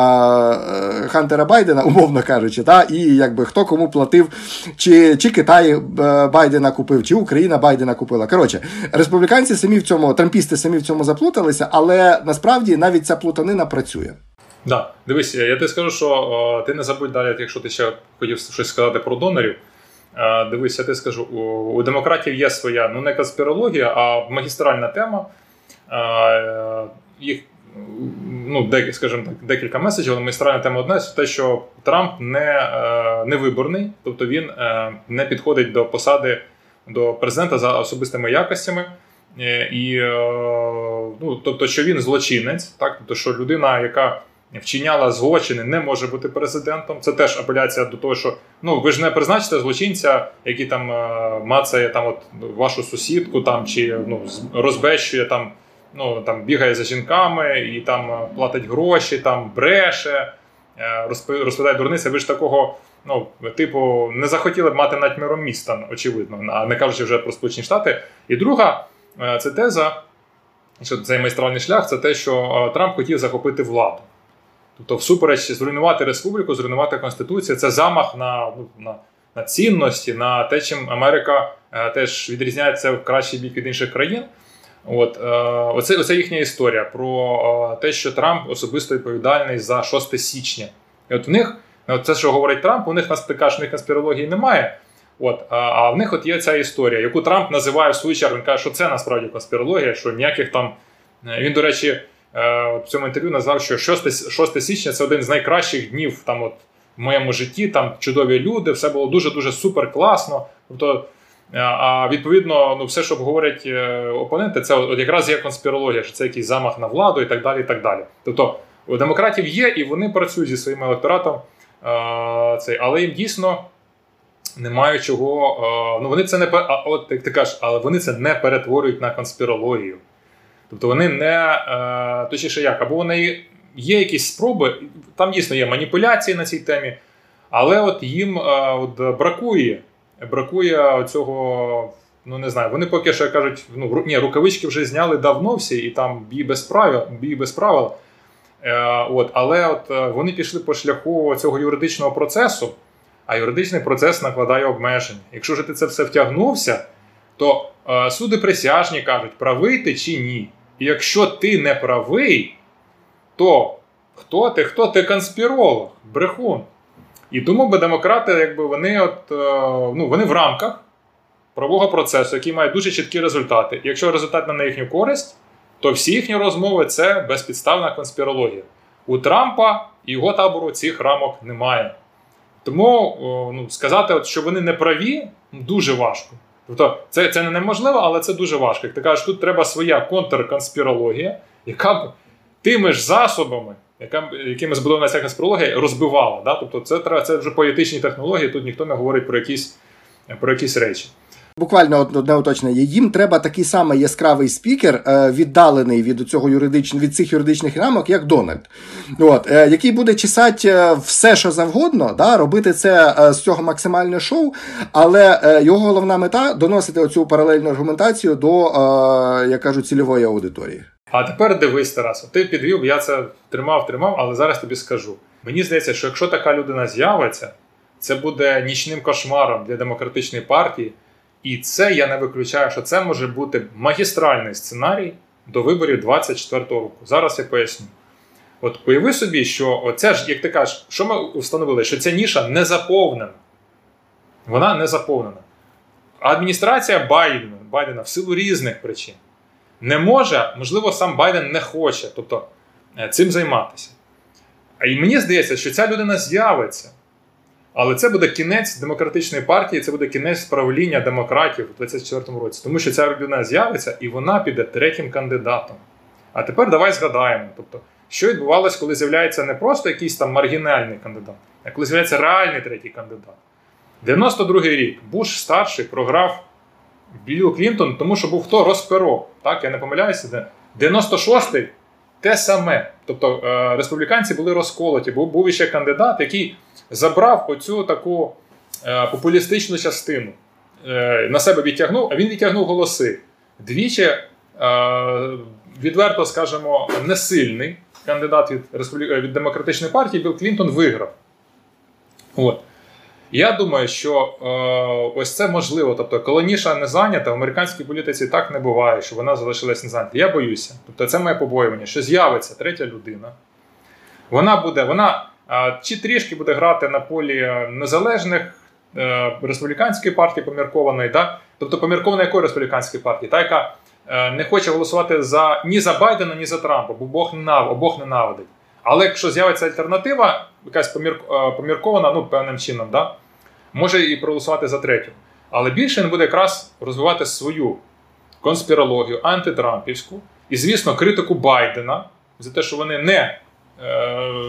Хантера Байдена, умовно кажучи та, і якби хто кому платив, чи чи Китай е, Байдена купив, чи Україна Байдена купила. Коротше, республіканці самі в цьому, трампісти самі в цьому заплуталися, але насправді навіть ця плутанина працює. Да, дивись, я тобі скажу, що ти не забудь далі, якщо ти ще хотів щось сказати про донорів. Дивись, я ти скажу, у, демократів є своя ну не конспірологія, а магістральна тема. Їх ну, скажімо так, декілька меседжів, але магістральна тема одна це те, що Трамп не е, не виборний, тобто він е, не підходить до посади до президента за особистими якостями. Е, і ну, тобто, що він злочинець, так тобто, що людина, яка вчиняла злочини, не може бути президентом. Це теж апеляція до того, що ну ви ж не призначите злочинця, який там е, мацає там от вашу сусідку, там чи ну розбещує там, ну там бігає за жінками і там е, платить гроші, там бреше, е, розповідає дурниця. Ви ж такого. Ну, типу, не захотіли б мати над міром міста, очевидно, а не кажучи вже про Сполучені Штати. І друга це теза, що цей майстральний шлях, це те, що Трамп хотів захопити владу. Тобто, всупереч зруйнувати республіку, зруйнувати Конституцію це замах на ну, на, на цінності, на те, чим Америка е, теж відрізняється в кращий бік від інших країн. От е, оце, оце їхня історія про е, те, що Трамп особисто відповідальний за 6 січня. І от в них, це, що говорить Трамп, у них нас в них конспірології немає. От, а в них от є ця історія, яку Трамп називає в свою чергу. Він каже, що це насправді конспірологія, що ніяких там. Е, він, до речі. Е, в цьому інтерв'ю назвав, що 6 6 січня це один з найкращих днів там от в моєму житті. Там чудові люди, все було дуже-дуже супер класно. Тобто, е, а відповідно, ну все, що говорять е, опоненти, це от якраз є конспірологія, що це якийсь замах на владу і так далі. і так далі. Тобто у демократів є, і вони працюють зі своїм електоратом, цей, але їм дійсно. Немає чого. Ну вони це не от ти кажеш, але вони це не перетворюють на конспірологію. Тобто вони не е, точніше як, або вони є якісь спроби, там дійсно є маніпуляції на цій темі, але от їм е, от бракує бракує цього. Ну, не знаю, вони поки що кажуть, ну ні, рукавички вже зняли давно всі, і там бій без правил, бій без правил. Е, от, Але от вони пішли по шляху цього юридичного процесу, а юридичний процес накладає обмеження. Якщо ж ти це все втягнувся, то суди присяжні кажуть, правий ти чи ні. І якщо ти не правий, то хто ти? Хто ти конспіролог, брехун? І тому би демократи, якби вони от, е, ну, вони в рамках правового процесу, який має дуже чіткі результати. І якщо результат не на їхню користь, то всі їхні розмови це безпідставна конспірологія. У Трампа і його табору цих рамок немає. Тому ну, сказати, от, що вони не праві, дуже важко. Тобто це це не неможливо, але це дуже важко. Як ти кажеш, тут треба своя контрконспірологія, яка б тими ж засобами, яка, якими збудована ця конспірологія, розбивала. Да? Тобто це це вже політичні технології, тут ніхто не говорить про якісь, про якісь речі. Буквально одне уточнення. Їм треба такий самий яскравий спікер, е, віддалений від цього юридичних від цих юридичних рамок, як Дональд, От, е, який буде чесати е, все, що завгодно, да, робити це з цього максимальне шоу. Але його головна мета доносити оцю паралельну аргументацію до, як кажуть, цільової аудиторії. А тепер дивись, Тарас, ти підвів, я це тримав, тримав, але зараз тобі скажу. Мені здається, що якщо така людина з'явиться, це буде нічним кошмаром для демократичної партії. І це я не виключаю, що це може бути магістральний сценарій до виборів 24-го року. Зараз я поясню. От уяви собі, що оце ж, як ти кажеш, що ми встановили, що ця ніша не заповнена. Вона не заповнена. Адміністрація Байдена, Байдена в силу різних причин не може, можливо, сам Байден не хоче тобто, е, цим займатися. І мені здається, що ця людина з'явиться. Але це буде кінець демократичної партії, це буде кінець правління демократів у 2024 році, тому що ця людина з'явиться і вона піде третім кандидатом. А тепер давай згадаємо. Тобто, що відбувалося, коли з'являється не просто якийсь там маргінальний кандидат, а коли з'являється реальний третій кандидат. 92-й рік Буш старший програв Білл Клінтон, тому що був хто Росперо. Так, я не помиляюся. 96-й те саме. Тобто е, республіканці були розколоті, був, був іще кандидат, який забрав оцю таку е, популістичну частину. Е, на себе відтягнув, а він відтягнув голоси. Двічі, е, відверто скажемо, несильний кандидат від від демократичної партії Білл Клінтон виграв. От. Я думаю, що е, ось це можливо. Тобто, коли ніша не зайнята, в американській політиці так не буває, що вона залишилась не зайнята. Я боюся. Тобто, це моє побоювання, що з'явиться третя людина. Вона буде, вона чи трішки буде грати на полі незалежних е, республіканської партії поміркованої, да? тобто поміркована якої республіканської партії, та яка е, не хоче голосувати за ні за Байдена, ні за Трампа, бо Бог ненав, обох ненавидить. Але якщо з'явиться альтернатива, якась помір, е, поміркована, ну певним чином, да? може і проголосувати за третю. Але більше він буде якраз розвивати свою конспірологію антитрампівську і, звісно, критику Байдена за те, що вони не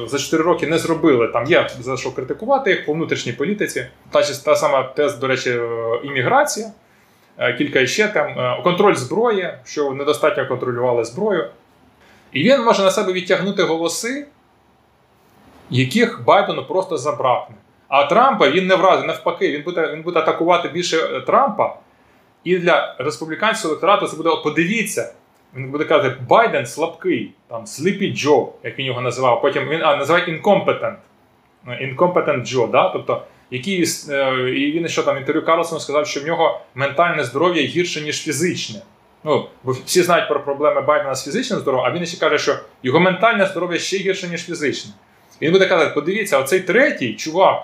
за 4 роки не зробили. Там є за що критикувати їх по внутрішній політиці. Та, та сама тест, до речі, імміграція, кілька іще там, контроль зброї, що недостатньо контролювали зброю. І він може на себе відтягнути голоси, яких Байдену просто забракне. А Трампа він не вразить, навпаки, він буде він буде атакувати більше Трампа. І для республіканського електорату це буде подивіться. Він буде казати, Байден слабкий, там Sleepy Joe, як він його називав. Потім він а, називає incompetent. Incompetent Joe, да? тобто, який, е, і він ще там інтерв'ю Карлсону сказав, що в нього ментальне здоров'я гірше, ніж фізичне. Ну, бо всі знають про проблеми Байдена з фізичним здоров'ям, а він ще каже, що його ментальне здоров'я ще гірше, ніж фізичне. Він буде казати: подивіться, оцей третій чувак,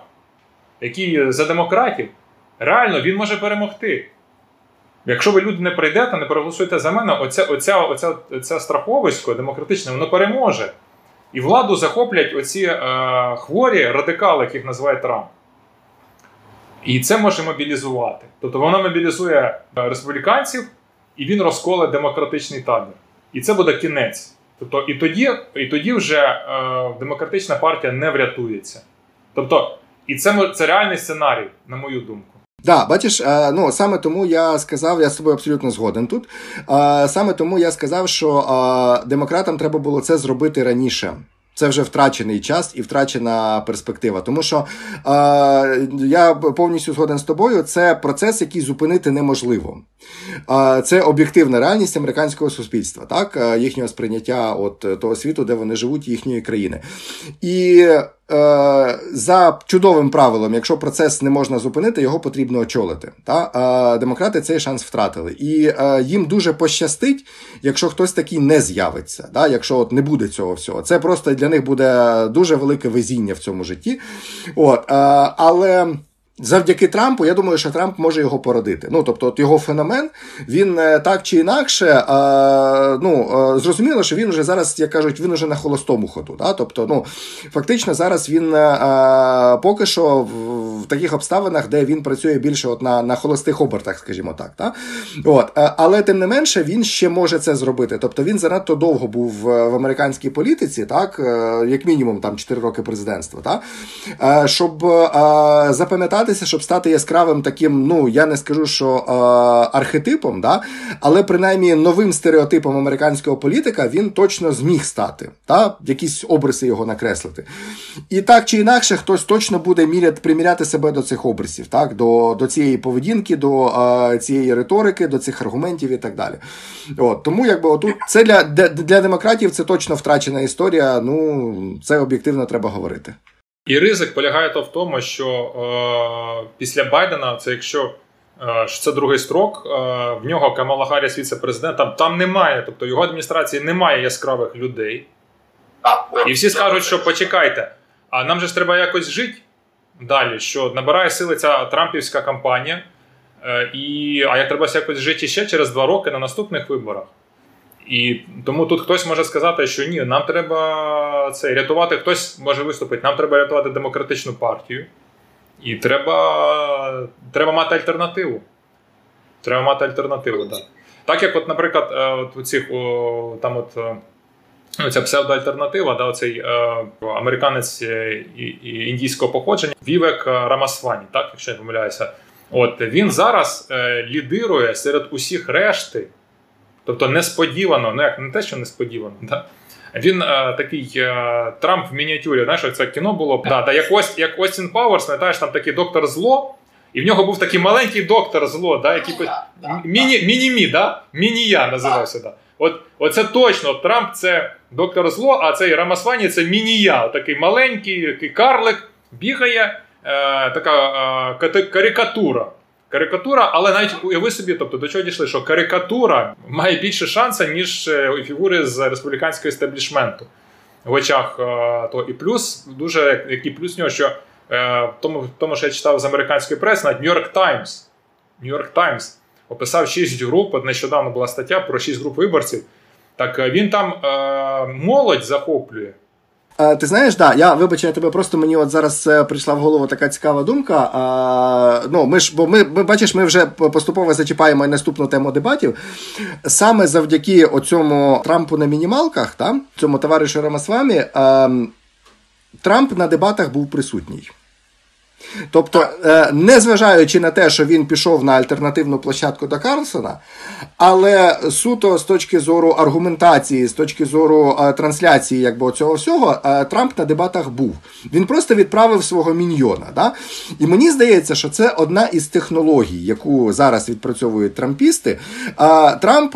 який за демократів, реально він може перемогти. Якщо ви люди не прийдете, не проголосуєте за мене, оця, оця, оця, оця страховисько демократичне, воно переможе. І владу захоплять оці е, хворі радикали, яких називає Трамп. І це може мобілізувати. Тобто воно мобілізує е, республіканців, і він розколе демократичний табір. І це буде кінець. Тобто, і тоді і тоді вже е, демократична партія не врятується. Тобто, і це це реальний сценарій, на мою думку. Да, бачиш, е, ну саме тому я сказав, я з тобою абсолютно згоден тут. Е, саме тому я сказав, що е, демократам треба було це зробити раніше. Це вже втрачений час і втрачена перспектива. Тому що е, я повністю згоден з тобою. Це процес, який зупинити неможливо. Е, це об'єктивна реальність американського суспільства, так їхнього сприйняття от того світу, де вони живуть, їхньої країни. І Е, за чудовим правилом, якщо процес не можна зупинити, його потрібно очолити. Та? Е, демократи цей шанс втратили. І е, їм дуже пощастить, якщо хтось такий не з'явиться, та? якщо от не буде цього всього. Це просто для них буде дуже велике везіння в цьому житті. От, Але. Завдяки Трампу, я думаю, що Трамп може його породити. Ну, тобто, от його феномен, він е, так чи інакше, а, ну, а, зрозуміло, що він вже зараз, як кажуть, він уже на холостому ходу. Да? Тобто, ну, фактично, зараз він а, поки що в, в таких обставинах, де він працює більше от на на холостих обертах, скажімо так. Да? От, Але тим не менше, він ще може це зробити. Тобто він занадто довго був в американській політиці, так, е, як мінімум там 4 роки президентства, так? щоб запам'ятати старатися, щоб стати яскравим таким, ну я не скажу, що е, архетипом, да, але принаймні новим стереотипом американського політика він точно зміг стати, та, якісь обриси його накреслити. І так чи інакше, хтось точно буде міряти, приміряти себе до цих обрисів, так, до до цієї поведінки, до е, цієї риторики, до цих аргументів і так далі. От, Тому якби отут це для, для демократів це точно втрачена історія. Ну це об'єктивно треба говорити. І ризик полягає то в тому, що е, після Байдена, це якщо е, це другий строк, е, в нього Камала Харріс віце-президент, там, немає, тобто його адміністрації немає яскравих людей. І всі скажуть, що почекайте, а нам же ж треба якось жити далі, що набирає сили ця Трампівська кампанія. Е, і, А як треба якось жити ще через два роки на наступних виборах. І тому тут хтось може сказати, що ні, нам треба це рятувати, хтось може виступити, нам треба рятувати демократичну партію. І треба треба мати альтернативу. Треба мати альтернативу, так. Так як, от, наприклад, е, от у цих о, там от. Е, Ця псевдоальтернатива, да, оцей е, американець е, індійського походження, Вівек Рамасвані, так, якщо я помиляюся, от він зараз лідирує серед усіх решти Тобто несподівано, ну як не те, що несподівано, да? він е, такий е, Трамп в мініатюрі. Знаєш, це кіно було да, да, як Ост, як Остін Пауерс, знаєш, там такий доктор зло, і в нього був такий маленький доктор зло, да, який міні, міні-мі, да? міні-я називався. Да. От, Оце точно Трамп це доктор зло, а цей Рамасвані це міні-я, такий маленький карлик бігає, е, така е, карикатура карикатура, але навіть уяви собі, тобто до чого дійшли, що карикатура має більше шансу, ніж е, фігури з республіканського естеблішменту в очах е, то і плюс, дуже який плюс нього, що е, тому, тому, що я читав з американської преси, навіть Times, New York Times описав 6 груп. От нещодавно була стаття про 6 груп виборців. Так він там молодь захоплює. А, Ти знаєш, да, я вибач, я тебе просто мені от зараз е, прийшла в голову така цікава думка. А, ну, Ми ж, бо ми, ми бачиш, ми вже поступово зачіпаємо наступну тему дебатів. Саме завдяки оцьому Трампу на мінімалках, там, цьому товаришу Рамасвамі, а, Трамп на дебатах був присутній. Тобто, е, незважаючи на те, що він пішов на альтернативну площадку до Карлсона, але суто з точки зору аргументації, з точки зору е, трансляції, якби цього всього, е, Трамп на дебатах був. Він просто відправив свого міньйона. Да? І мені здається, що це одна із технологій, яку зараз відпрацьовують трампісти. Трамп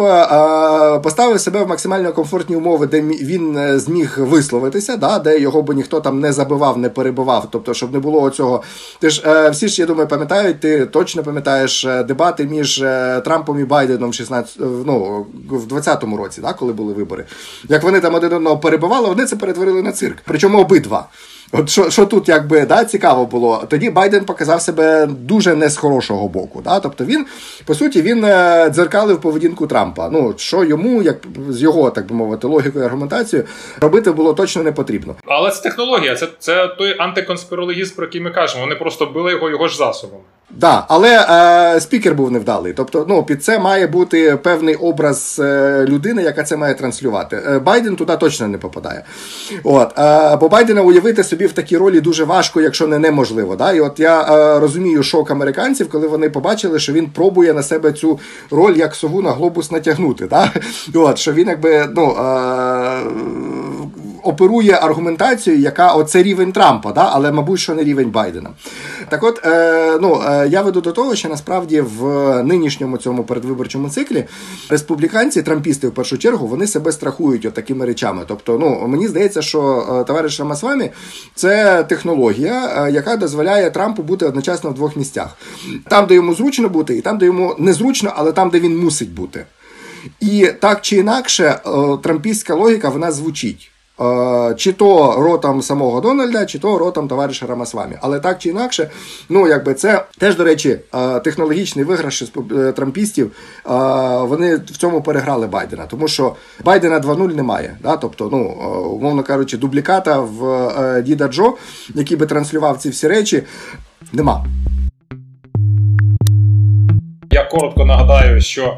поставив себе в максимально комфортні умови, де він зміг висловитися, да? де його би ніхто там не забивав, не перебивав, тобто, щоб не було оцього. Ти ж е, всі ж я думаю, пам'ятають, ти точно пам'ятаєш е, дебати між е, Трампом і Байденом в 16, ну, в 20-му році, да, коли були вибори. Як вони там один одного перебивали, вони це перетворили на цирк. Причому обидва. От що що тут якби да, цікаво було, тоді Байден показав себе дуже не з хорошого боку. Да? Тобто він, по суті, він е, дзеркалив поведінку Трампа. Ну, що йому, як з його, так би мовити, логікою і аргументацією, робити було точно не потрібно. Але це технологія, це це той антиконспірологізм, про який ми кажемо. Вони просто били його його ж засобами. Да, але е, спікер був невдалий. Тобто, ну під це має бути певний образ е, людини, яка це має транслювати. Е, Байден туди точно не попадає. От, е, Бо Байдена уявити собі в такій ролі дуже важко, якщо не неможливо. Да? І от я е, розумію шок американців, коли вони побачили, що він пробує на себе цю роль як сову на глобус натягнути. Да? От, Що він якби ну. Е, оперує аргументацією, яка оце рівень Трампа, да? але, мабуть, що не рівень Байдена. Так от, е, ну, е, я веду до того, що насправді в нинішньому цьому передвиборчому циклі республіканці, трампісти в першу чергу, вони себе страхують от такими речами. Тобто, ну, мені здається, що е, товариш Рамасвамі це технологія, е, яка дозволяє Трампу бути одночасно в двох місцях. Там, де йому зручно бути, і там, де йому незручно, але там, де він мусить бути. І так чи інакше, е, трампістська логіка вона звучить. Е, чи то ротом самого Дональда, чи то ротом товариша Рамасвамі. Але так чи інакше, ну якби це теж, до речі, е, технологічний виграш е, трампістів. Вони в цьому переграли Байдена, тому що Байдена 2-0 немає. Да? Тобто, ну, умовно кажучи, дубліката в Діда Джо, який би транслював ці всі речі, нема. Я коротко нагадаю, що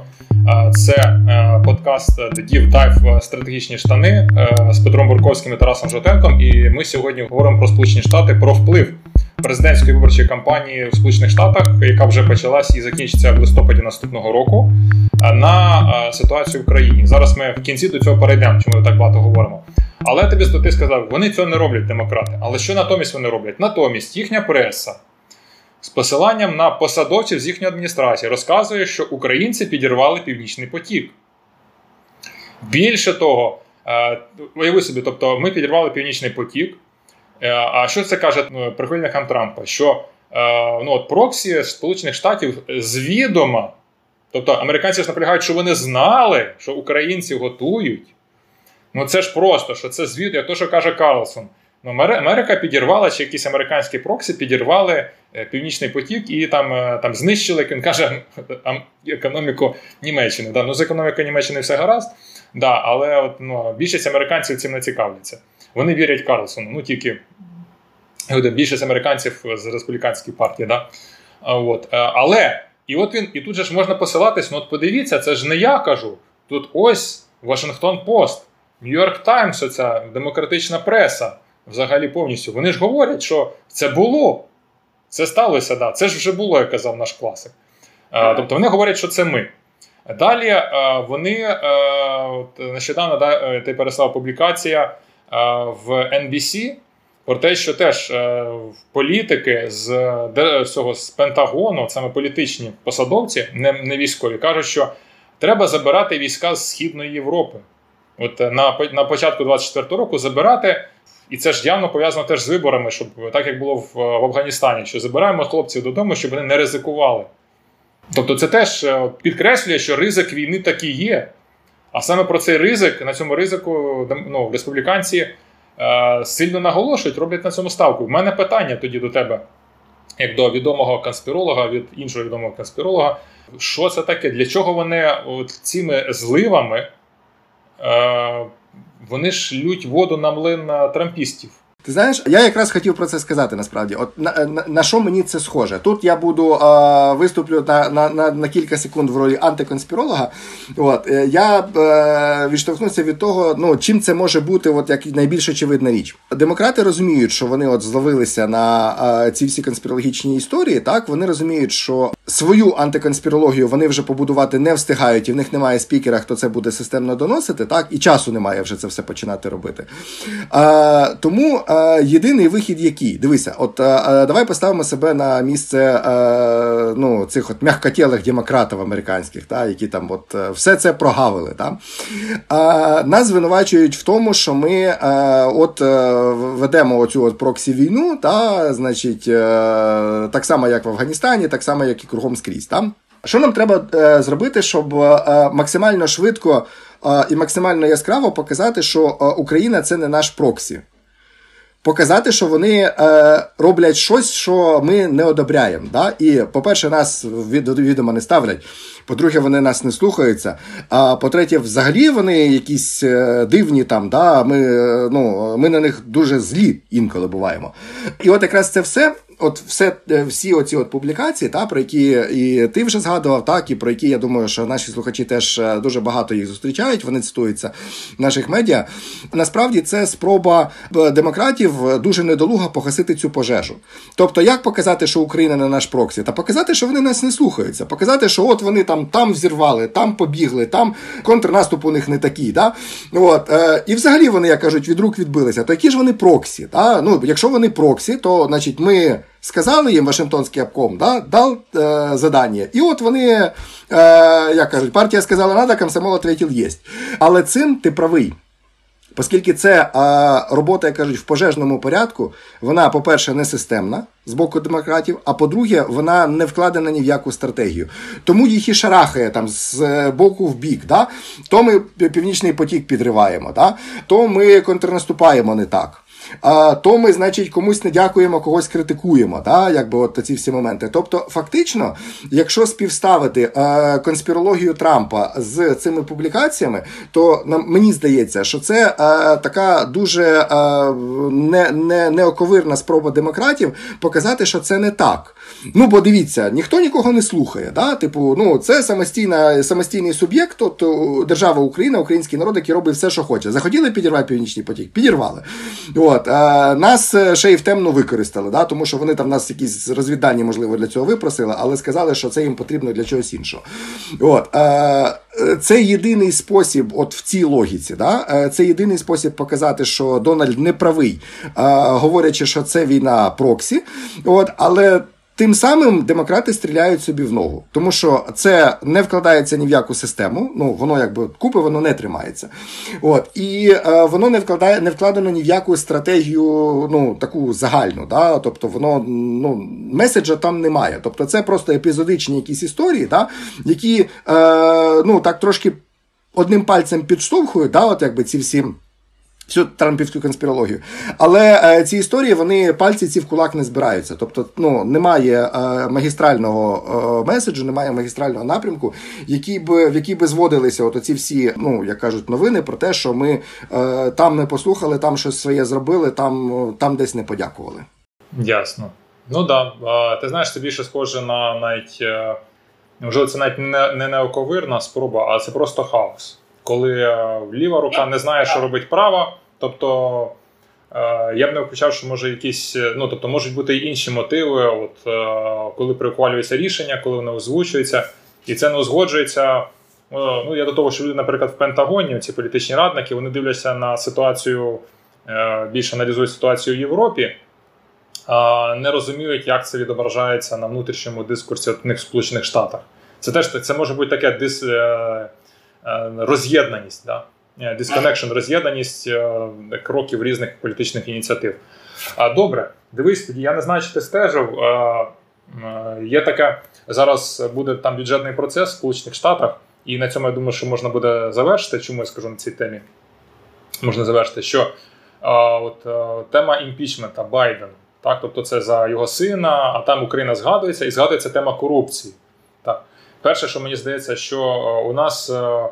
це е, подкаст Deep Dive стратегічні штани е, з Петром Бурковським і Тарасом Жотенком. І ми сьогодні говоримо про Сполучені Штати про вплив президентської виборчої кампанії в Сполучених Штатах, яка вже почалась і закінчиться в листопаді наступного року, е, на ситуацію в країні. Зараз ми в кінці до цього перейдемо, чому ми так багато говоримо. Але тобі ти сказав, вони цього не роблять демократи. Але що натомість вони роблять? Натомість їхня преса з посиланням на посадовців з їхньої адміністрації розказує, що українці підірвали Північний потік. Більше того, е, уяви собі, тобто ми підірвали Північний потік. Е, а що це каже ну, прихильникам Трампа? Що е, ну, от проксі Сполучених Штатів звідома, тобто американці наполягають, що вони знали, що українці готують. Ну це ж просто, що це звідомо, як то, що каже Карлсон. Ну, Америка підірвала, чи якісь американські проксі підірвали е, Північний потік і там е, там знищили, як він каже, економіку Німеччини. Да, ну, З економікою Німеччини все гаразд, да, але от, ну, більшість американців цим не цікавляться. Вони вірять Карлсону. Ну тільки більшість американців з республіканської партії. Да? От. Е, але і от він, і тут же ж можна посилатись, ну от подивіться, це ж не я кажу. Тут ось Вашингтон Пост, Нью-Йорк Таймс, оця демократична преса взагалі повністю. Вони ж говорять, що це було. Це сталося, да. Це ж вже було, як казав наш класик. А, тобто вони говорять, що це ми. Далі а, вони а, от нещодавно да, е, ти переслав публікація в NBC про те, що теж е, політики з цього з Пентагону, саме політичні посадовці, не, не військові, кажуть, що треба забирати війська з Східної Європи. От е, на на початку 24 року забирати і це ж явно пов'язано теж з виборами, щоб так як було в, в Афганістані, що забираємо хлопців додому, щоб вони не ризикували. Тобто, це теж е, підкреслює, що ризик війни таки є. А саме про цей ризик, на цьому ризику ну, республіканці е, сильно наголошують, роблять на цьому ставку. У мене питання тоді до тебе, як до відомого конспіролога від іншого відомого конспіролога, що це таке? Для чого вони от цими зливами е, вони ж лють воду на млин трампістів. Ти знаєш, я якраз хотів про це сказати насправді. От на на, на що мені це схоже? Тут я буду е, виступлю на на, на, кілька секунд в ролі антиконспіролога. От е, я е, відштовхнувся від того, ну чим це може бути, от як найбільш очевидна річ. Демократи розуміють, що вони от зловилися на е, ці всі конспірологічні історії. Так вони розуміють, що свою антиконспірологію вони вже побудувати не встигають, і в них немає спікера, хто це буде системно доносити. Так і часу немає вже це все починати робити. Е, тому е, єдиний вихід, який дивися, от е, е, давай поставимо себе на місце е, ну, цих от м'якотілих демократів американських, та, які там от е, все це прогавили. Та. Нас звинувачують в тому, що ми от ведемо оцю от проксі війну, та, значить, так само, як в Афганістані, так само, як і кругом скрізь. Та. Що нам треба зробити, щоб максимально швидко і максимально яскраво показати, що Україна це не наш проксі? Показати, що вони е, роблять щось, що ми не одобряємо. Да? І, по-перше, нас від, відомо не ставлять. По-друге, вони нас не слухаються. А по-третє, взагалі вони якісь е, дивні там. Да? Ми, е, ну, ми на них дуже злі інколи буваємо. І от якраз це все от все, е, всі оці от публікації, та, про які і ти вже згадував, так, і про які я думаю, що наші слухачі теж е, дуже багато їх зустрічають, вони цитуються в наших медіа. Насправді це спроба е, демократів дуже недолуга погасити цю пожежу. Тобто, як показати, що Україна не наш проксі, та показати, що вони нас не слухаються, показати, що от вони там там взірвали, там побігли, там контрнаступ у них не такий. Да? От, е, І взагалі вони, як кажуть, від рук відбилися. То які ж вони проксі? Да? Ну, Якщо вони проксі, то значить ми. Сказали їм Вашингтонський обком, да, дав е, задання. І от вони, е, як кажуть, партія сказала, надо, комсомол ответил єсть. Але цим ти правий. Оскільки це е, робота, як кажуть, в пожежному порядку, вона, по-перше, не системна з боку демократів, а по-друге, вона не вкладена ні в яку стратегію. Тому їх і шарахає там з боку в бік. Да? То ми північний потік підриваємо, да? то ми контрнаступаємо не так то ми, значить, комусь не дякуємо, когось критикуємо. Да? Якби от ці всі моменти. Тобто, фактично, якщо співставити а, конспірологію Трампа з цими публікаціями, то нам мені здається, що це а, така дуже а, не, не, неоковирна спроба демократів показати, що це не так. Ну, бо дивіться, ніхто нікого не слухає. Да? Типу, ну це самостійна, самостійний суб'єкт, от держава Україна, український народ, який робить все, що хоче. Захотіли підірвати північний потік, підірвали. От, а, Нас ще й в темну використали, да? тому що вони там нас якісь розвіддані, можливо, для цього випросили, але сказали, що це їм потрібно для чогось іншого. От, а, Це єдиний спосіб, от в цій логіці, да? це єдиний спосіб показати, що Дональд не правий, говорячи, що це війна проксі. От, але Тим самим демократи стріляють собі в ногу, тому що це не вкладається ні в яку систему. Ну воно якби купи, воно не тримається. От і е, воно не вкладає, не вкладено ні в яку стратегію, ну таку загальну. Да? Тобто воно ну меседжа там немає. Тобто, це просто епізодичні якісь історії, да? які е, ну так трошки одним пальцем підштовхують, да? от якби ці всі всю трампівську конспірологію. Але е, ці історії вони пальці ці в кулак не збираються. Тобто, ну немає е, магістрального е, меседжу, немає магістрального напрямку, який би в який би зводилися от оці всі, ну як кажуть, новини про те, що ми е, там не послухали, там щось своє зробили, там там десь не подякували. Ясно. Ну да. Ти знаєш, це більше схоже на навіть. Е, можливо, це навіть не не неоковирна спроба, а це просто хаос коли е, ліва рука не знає, що робить права. Тобто е, я б не виключав, що може якісь, е, ну тобто можуть бути й інші мотиви, от коли приухвалюється рішення, коли воно озвучується, і це не узгоджується. Ну, Я до того, що люди, наприклад, в Пентагоні, ці політичні радники, вони дивляться на ситуацію, більше аналізують ситуацію в Європі, не розуміють, як це відображається на внутрішньому дискурсі в них Сполучених Штатах. Це теж це може бути таке дис, Е, роз'єднаність, да? Е, disconnection, роз'єднаність е, кроків різних політичних ініціатив. А Добре, дивись, тоді я не знаю, чи ти стежив. Є таке, зараз буде там бюджетний процес в Сполучених Штатах, і на цьому я думаю, що можна буде завершити. Чому я скажу на цій темі? Можна завершити, що от тема імпічмента Байден, так, тобто це за його сина, а там Україна згадується і згадується тема корупції. Так. Перше, що мені здається, що е, у нас е,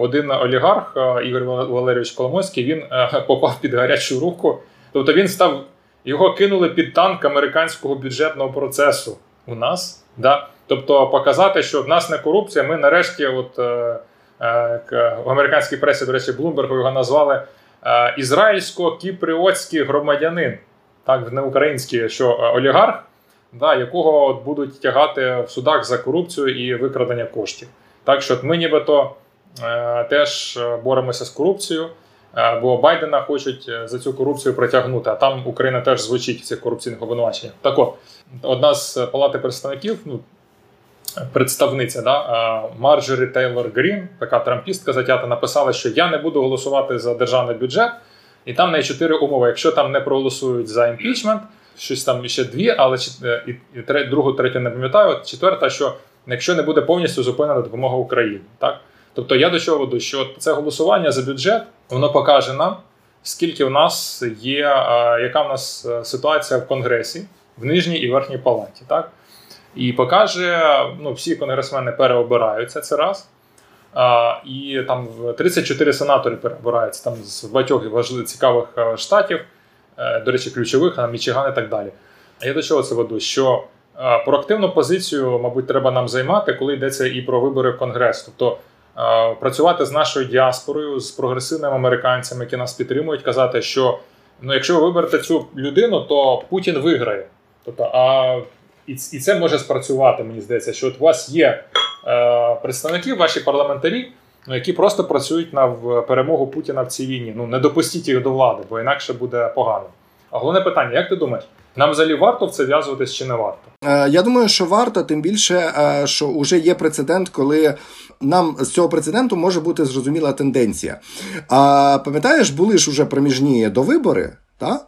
один олігарх Ігор Валерійович Коломойський він попав під гарячу руку. Тобто він став, його кинули під танк американського бюджетного процесу у нас. Да? Тобто показати, що в нас не корупція, ми нарешті, от е, е, в американській пресі, до речі, Блумбергу його назвали е, ізраїльсько-кіпріотський громадянин, так, не український, що олігарх, да, якого от будуть тягати в судах за корупцію і викрадення коштів. Так що ми нібито е, теж боремося з корупцією. Бо Байдена хочуть за цю корупцію притягнути, а там Україна теж звучить цих корупційних обвинуваченнях. Так от, одна з палати представників, ну представниця да, Марджорі Тейлор Грін, така трампістка затята, написала, що я не буду голосувати за державний бюджет, і там на чотири умови. Якщо там не проголосують за імпічмент, щось там ще дві, але е, і, і другу, третю не пам'ятаю. Четверта, що якщо не буде повністю зупинена допомога Україні, так тобто я до чого веду, що це голосування за бюджет, воно покаже нам, скільки в нас є, яка в нас е, ситуація в Конгресі, в нижній і верхній палаті, так і покаже, ну всі конгресмени переобираються це раз. А, І там 34 сенатори переобираються там з багатьох важливих цікавих е, штатів, е, до речі, ключових, а Мічиган і так далі. А я до чого це веду? Що е, проактивну позицію, мабуть, треба нам займати, коли йдеться і про вибори в Конгрес. Тобто працювати з нашою діаспорою, з прогресивними американцями, які нас підтримують, казати, що ну, якщо ви виберете цю людину, то Путін виграє. Тобто, а і це може спрацювати, мені здається, що от у вас є е, представники, ваші парламентарі, ну, які просто працюють на перемогу Путіна в цій війні. Ну не допустіть їх до влади, бо інакше буде погано. А головне питання: як ти думаєш, нам взагалі варто в це в'язуватись чи не варто? Е, я думаю, що варто, тим більше, е, що вже є прецедент, коли нам з цього прецеденту може бути зрозуміла тенденція. А пам'ятаєш, були ж уже проміжні до вибори, так?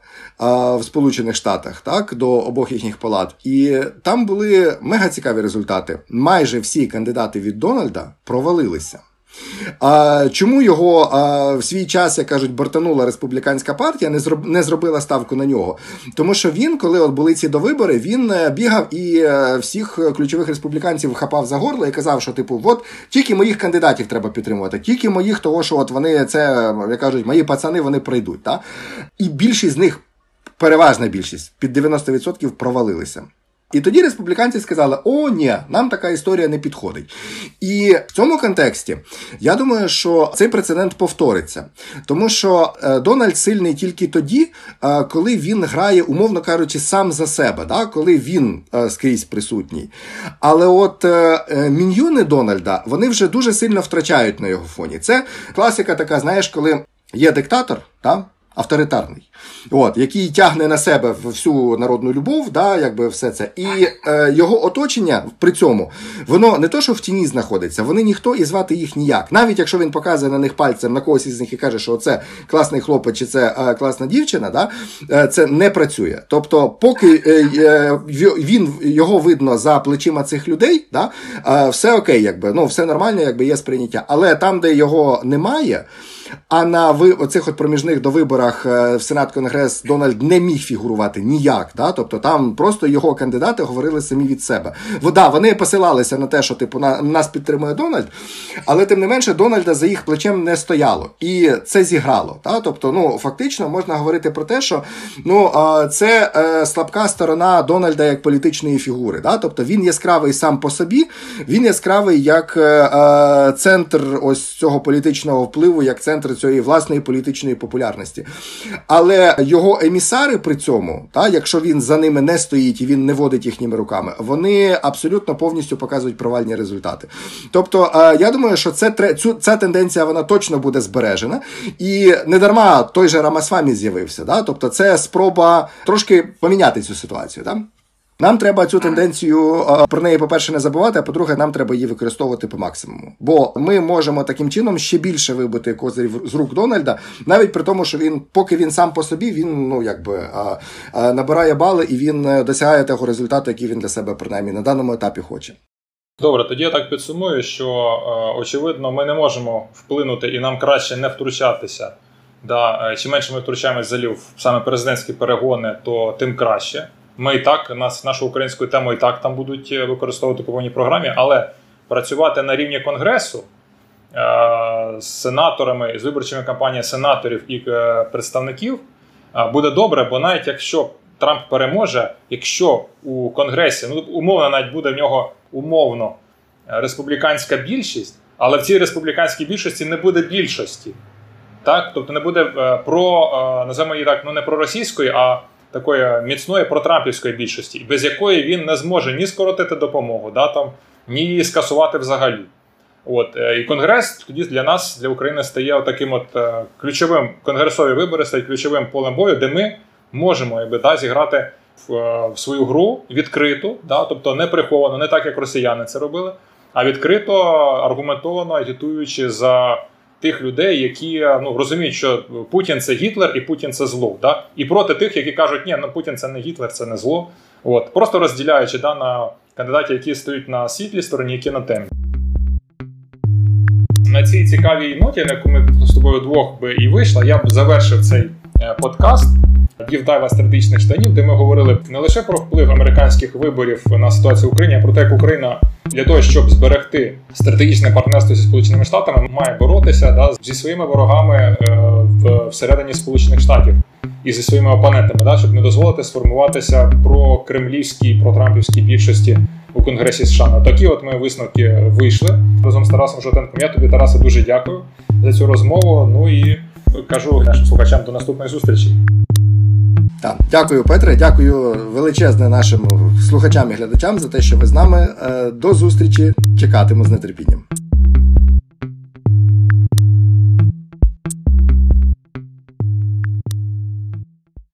в Сполучених Штатах, так, до обох їхніх палат. І там були мега цікаві результати. Майже всі кандидати від Дональда провалилися. А Чому його а, в свій час, як кажуть, бортанула республіканська партія, не зроб, не зробила ставку на нього? Тому що він, коли от були ці довибори, він е, бігав і е, всіх ключових республіканців хапав за горло і казав, що типу, от тільки моїх кандидатів треба підтримувати, тільки моїх, того що от вони це як кажуть, мої пацани вони пройдуть. Та? І більшість з них переважна більшість під 90% провалилися. І тоді республіканці сказали: О, ні, нам така історія не підходить. І в цьому контексті я думаю, що цей прецедент повториться, тому що е, Дональд сильний тільки тоді, е, коли він грає, умовно кажучи, сам за себе, да? коли він е, скрізь присутній. Але от міньйони Дональда вони вже дуже сильно втрачають на його фоні. Це класика така, знаєш, коли є диктатор, да? Авторитарний, от, який тягне на себе всю народну любов, да, якби все це. І е, його оточення при цьому, воно не то, що в тіні знаходиться, вони ніхто і звати їх ніяк. Навіть якщо він показує на них пальцем на когось із них і каже, що це класний хлопець чи це е, класна дівчина, да, е, це не працює. Тобто, поки е, е він його видно за плечима цих людей, да, е, все окей, якби, ну, все нормально, якби є сприйняття. Але там, де його немає. А на ви оцих от проміжних до виборах е, в Сенат Конгрес Дональд не міг фігурувати ніяк. Да? Тобто там просто його кандидати говорили самі від себе. Вода, вони посилалися на те, що типу на нас підтримує Дональд, але тим не менше Дональда за їх плечем не стояло, і це зіграло. Да? Тобто, ну фактично можна говорити про те, що ну це е, слабка сторона Дональда як політичної фігури. Да? Тобто він яскравий сам по собі, він яскравий як е, центр ось цього політичного впливу, як центр центр цієї власної політичної популярності. Але його емісари при цьому, та, якщо він за ними не стоїть і він не водить їхніми руками, вони абсолютно повністю показують провальні результати. Тобто, я думаю, що це цю, ця тенденція вона точно буде збережена. І не дарма той же Рамасвамі з'явився. Да? Тобто, це спроба трошки поміняти цю ситуацію. Да? Нам треба цю тенденцію про неї, по-перше, не забувати, а по-друге, нам треба її використовувати по максимуму. Бо ми можемо таким чином ще більше вибити козирів з рук Дональда, навіть при тому, що він, поки він сам по собі, він ну якби набирає бали і він е, досягає того результату, який він для себе принаймні на даному етапі хоче. Добре, тоді я так підсумую, що е, очевидно, ми не можемо вплинути і нам краще не втручатися. Да, е, Чим менше ми втручаємось залів саме президентські перегони, то тим краще. Ми і так нас нашу українську тему і так там будуть е, використовувати по повній програмі, але працювати на рівні конгресу з сенаторами, з виборчими кампаніями сенаторів і е, представників е, буде добре, бо навіть якщо Трамп переможе, якщо у Конгресі, ну умовно, навіть буде в нього умовно е, республіканська більшість, але в цій республіканській більшості не буде більшості. Так? Тобто не буде е, про, е, називаємо її так, ну не про російської, а такої міцної протрампівської більшості, без якої він не зможе ні скоротити допомогу, да, там, ні її скасувати взагалі. От е, і конгрес тоді для нас, для України, стає таким от е, ключовим конгресові вибори стають ключовим полем бою, де ми можемо якби, да, зіграти в, е, в свою гру відкриту, да, тобто не приховано, не так як росіяни це робили, а відкрито аргументовано агітуючи за тих людей, які ну розуміють, що Путін це Гітлер і Путін це зло. Да? І проти тих, які кажуть, ні, ну Путін це не Гітлер, це не зло. От просто розділяючи да, на кандидатів, які стоять на світлій стороні, які на темні, На цій цікавій ноті, на яку ми з тобою двох би і вийшла, я б завершив цей е, подкаст. Дівдайва стратегічних штанів, де ми говорили не лише про вплив американських виборів на ситуацію в Україні, а про те, як Україна для того, щоб зберегти стратегічне партнерство зі Сполученими Штатами, має боротися да, зі своїми ворогами е, в, всередині Сполучених Штатів і зі своїми опонентами, да, щоб не дозволити сформуватися про кремлівській, про трампівській більшості у Конгресі США. На такі от ми висновки вийшли разом з Тарасом Жовтенком. Я тобі, Тарасе, дуже дякую за цю розмову. Ну і кажу нашим слухачам до наступної зустрічі. Так, дякую, Петре. Дякую величезне нашим слухачам і глядачам за те, що ви з нами. Е, До зустрічі. Чекатиму з нетерпінням.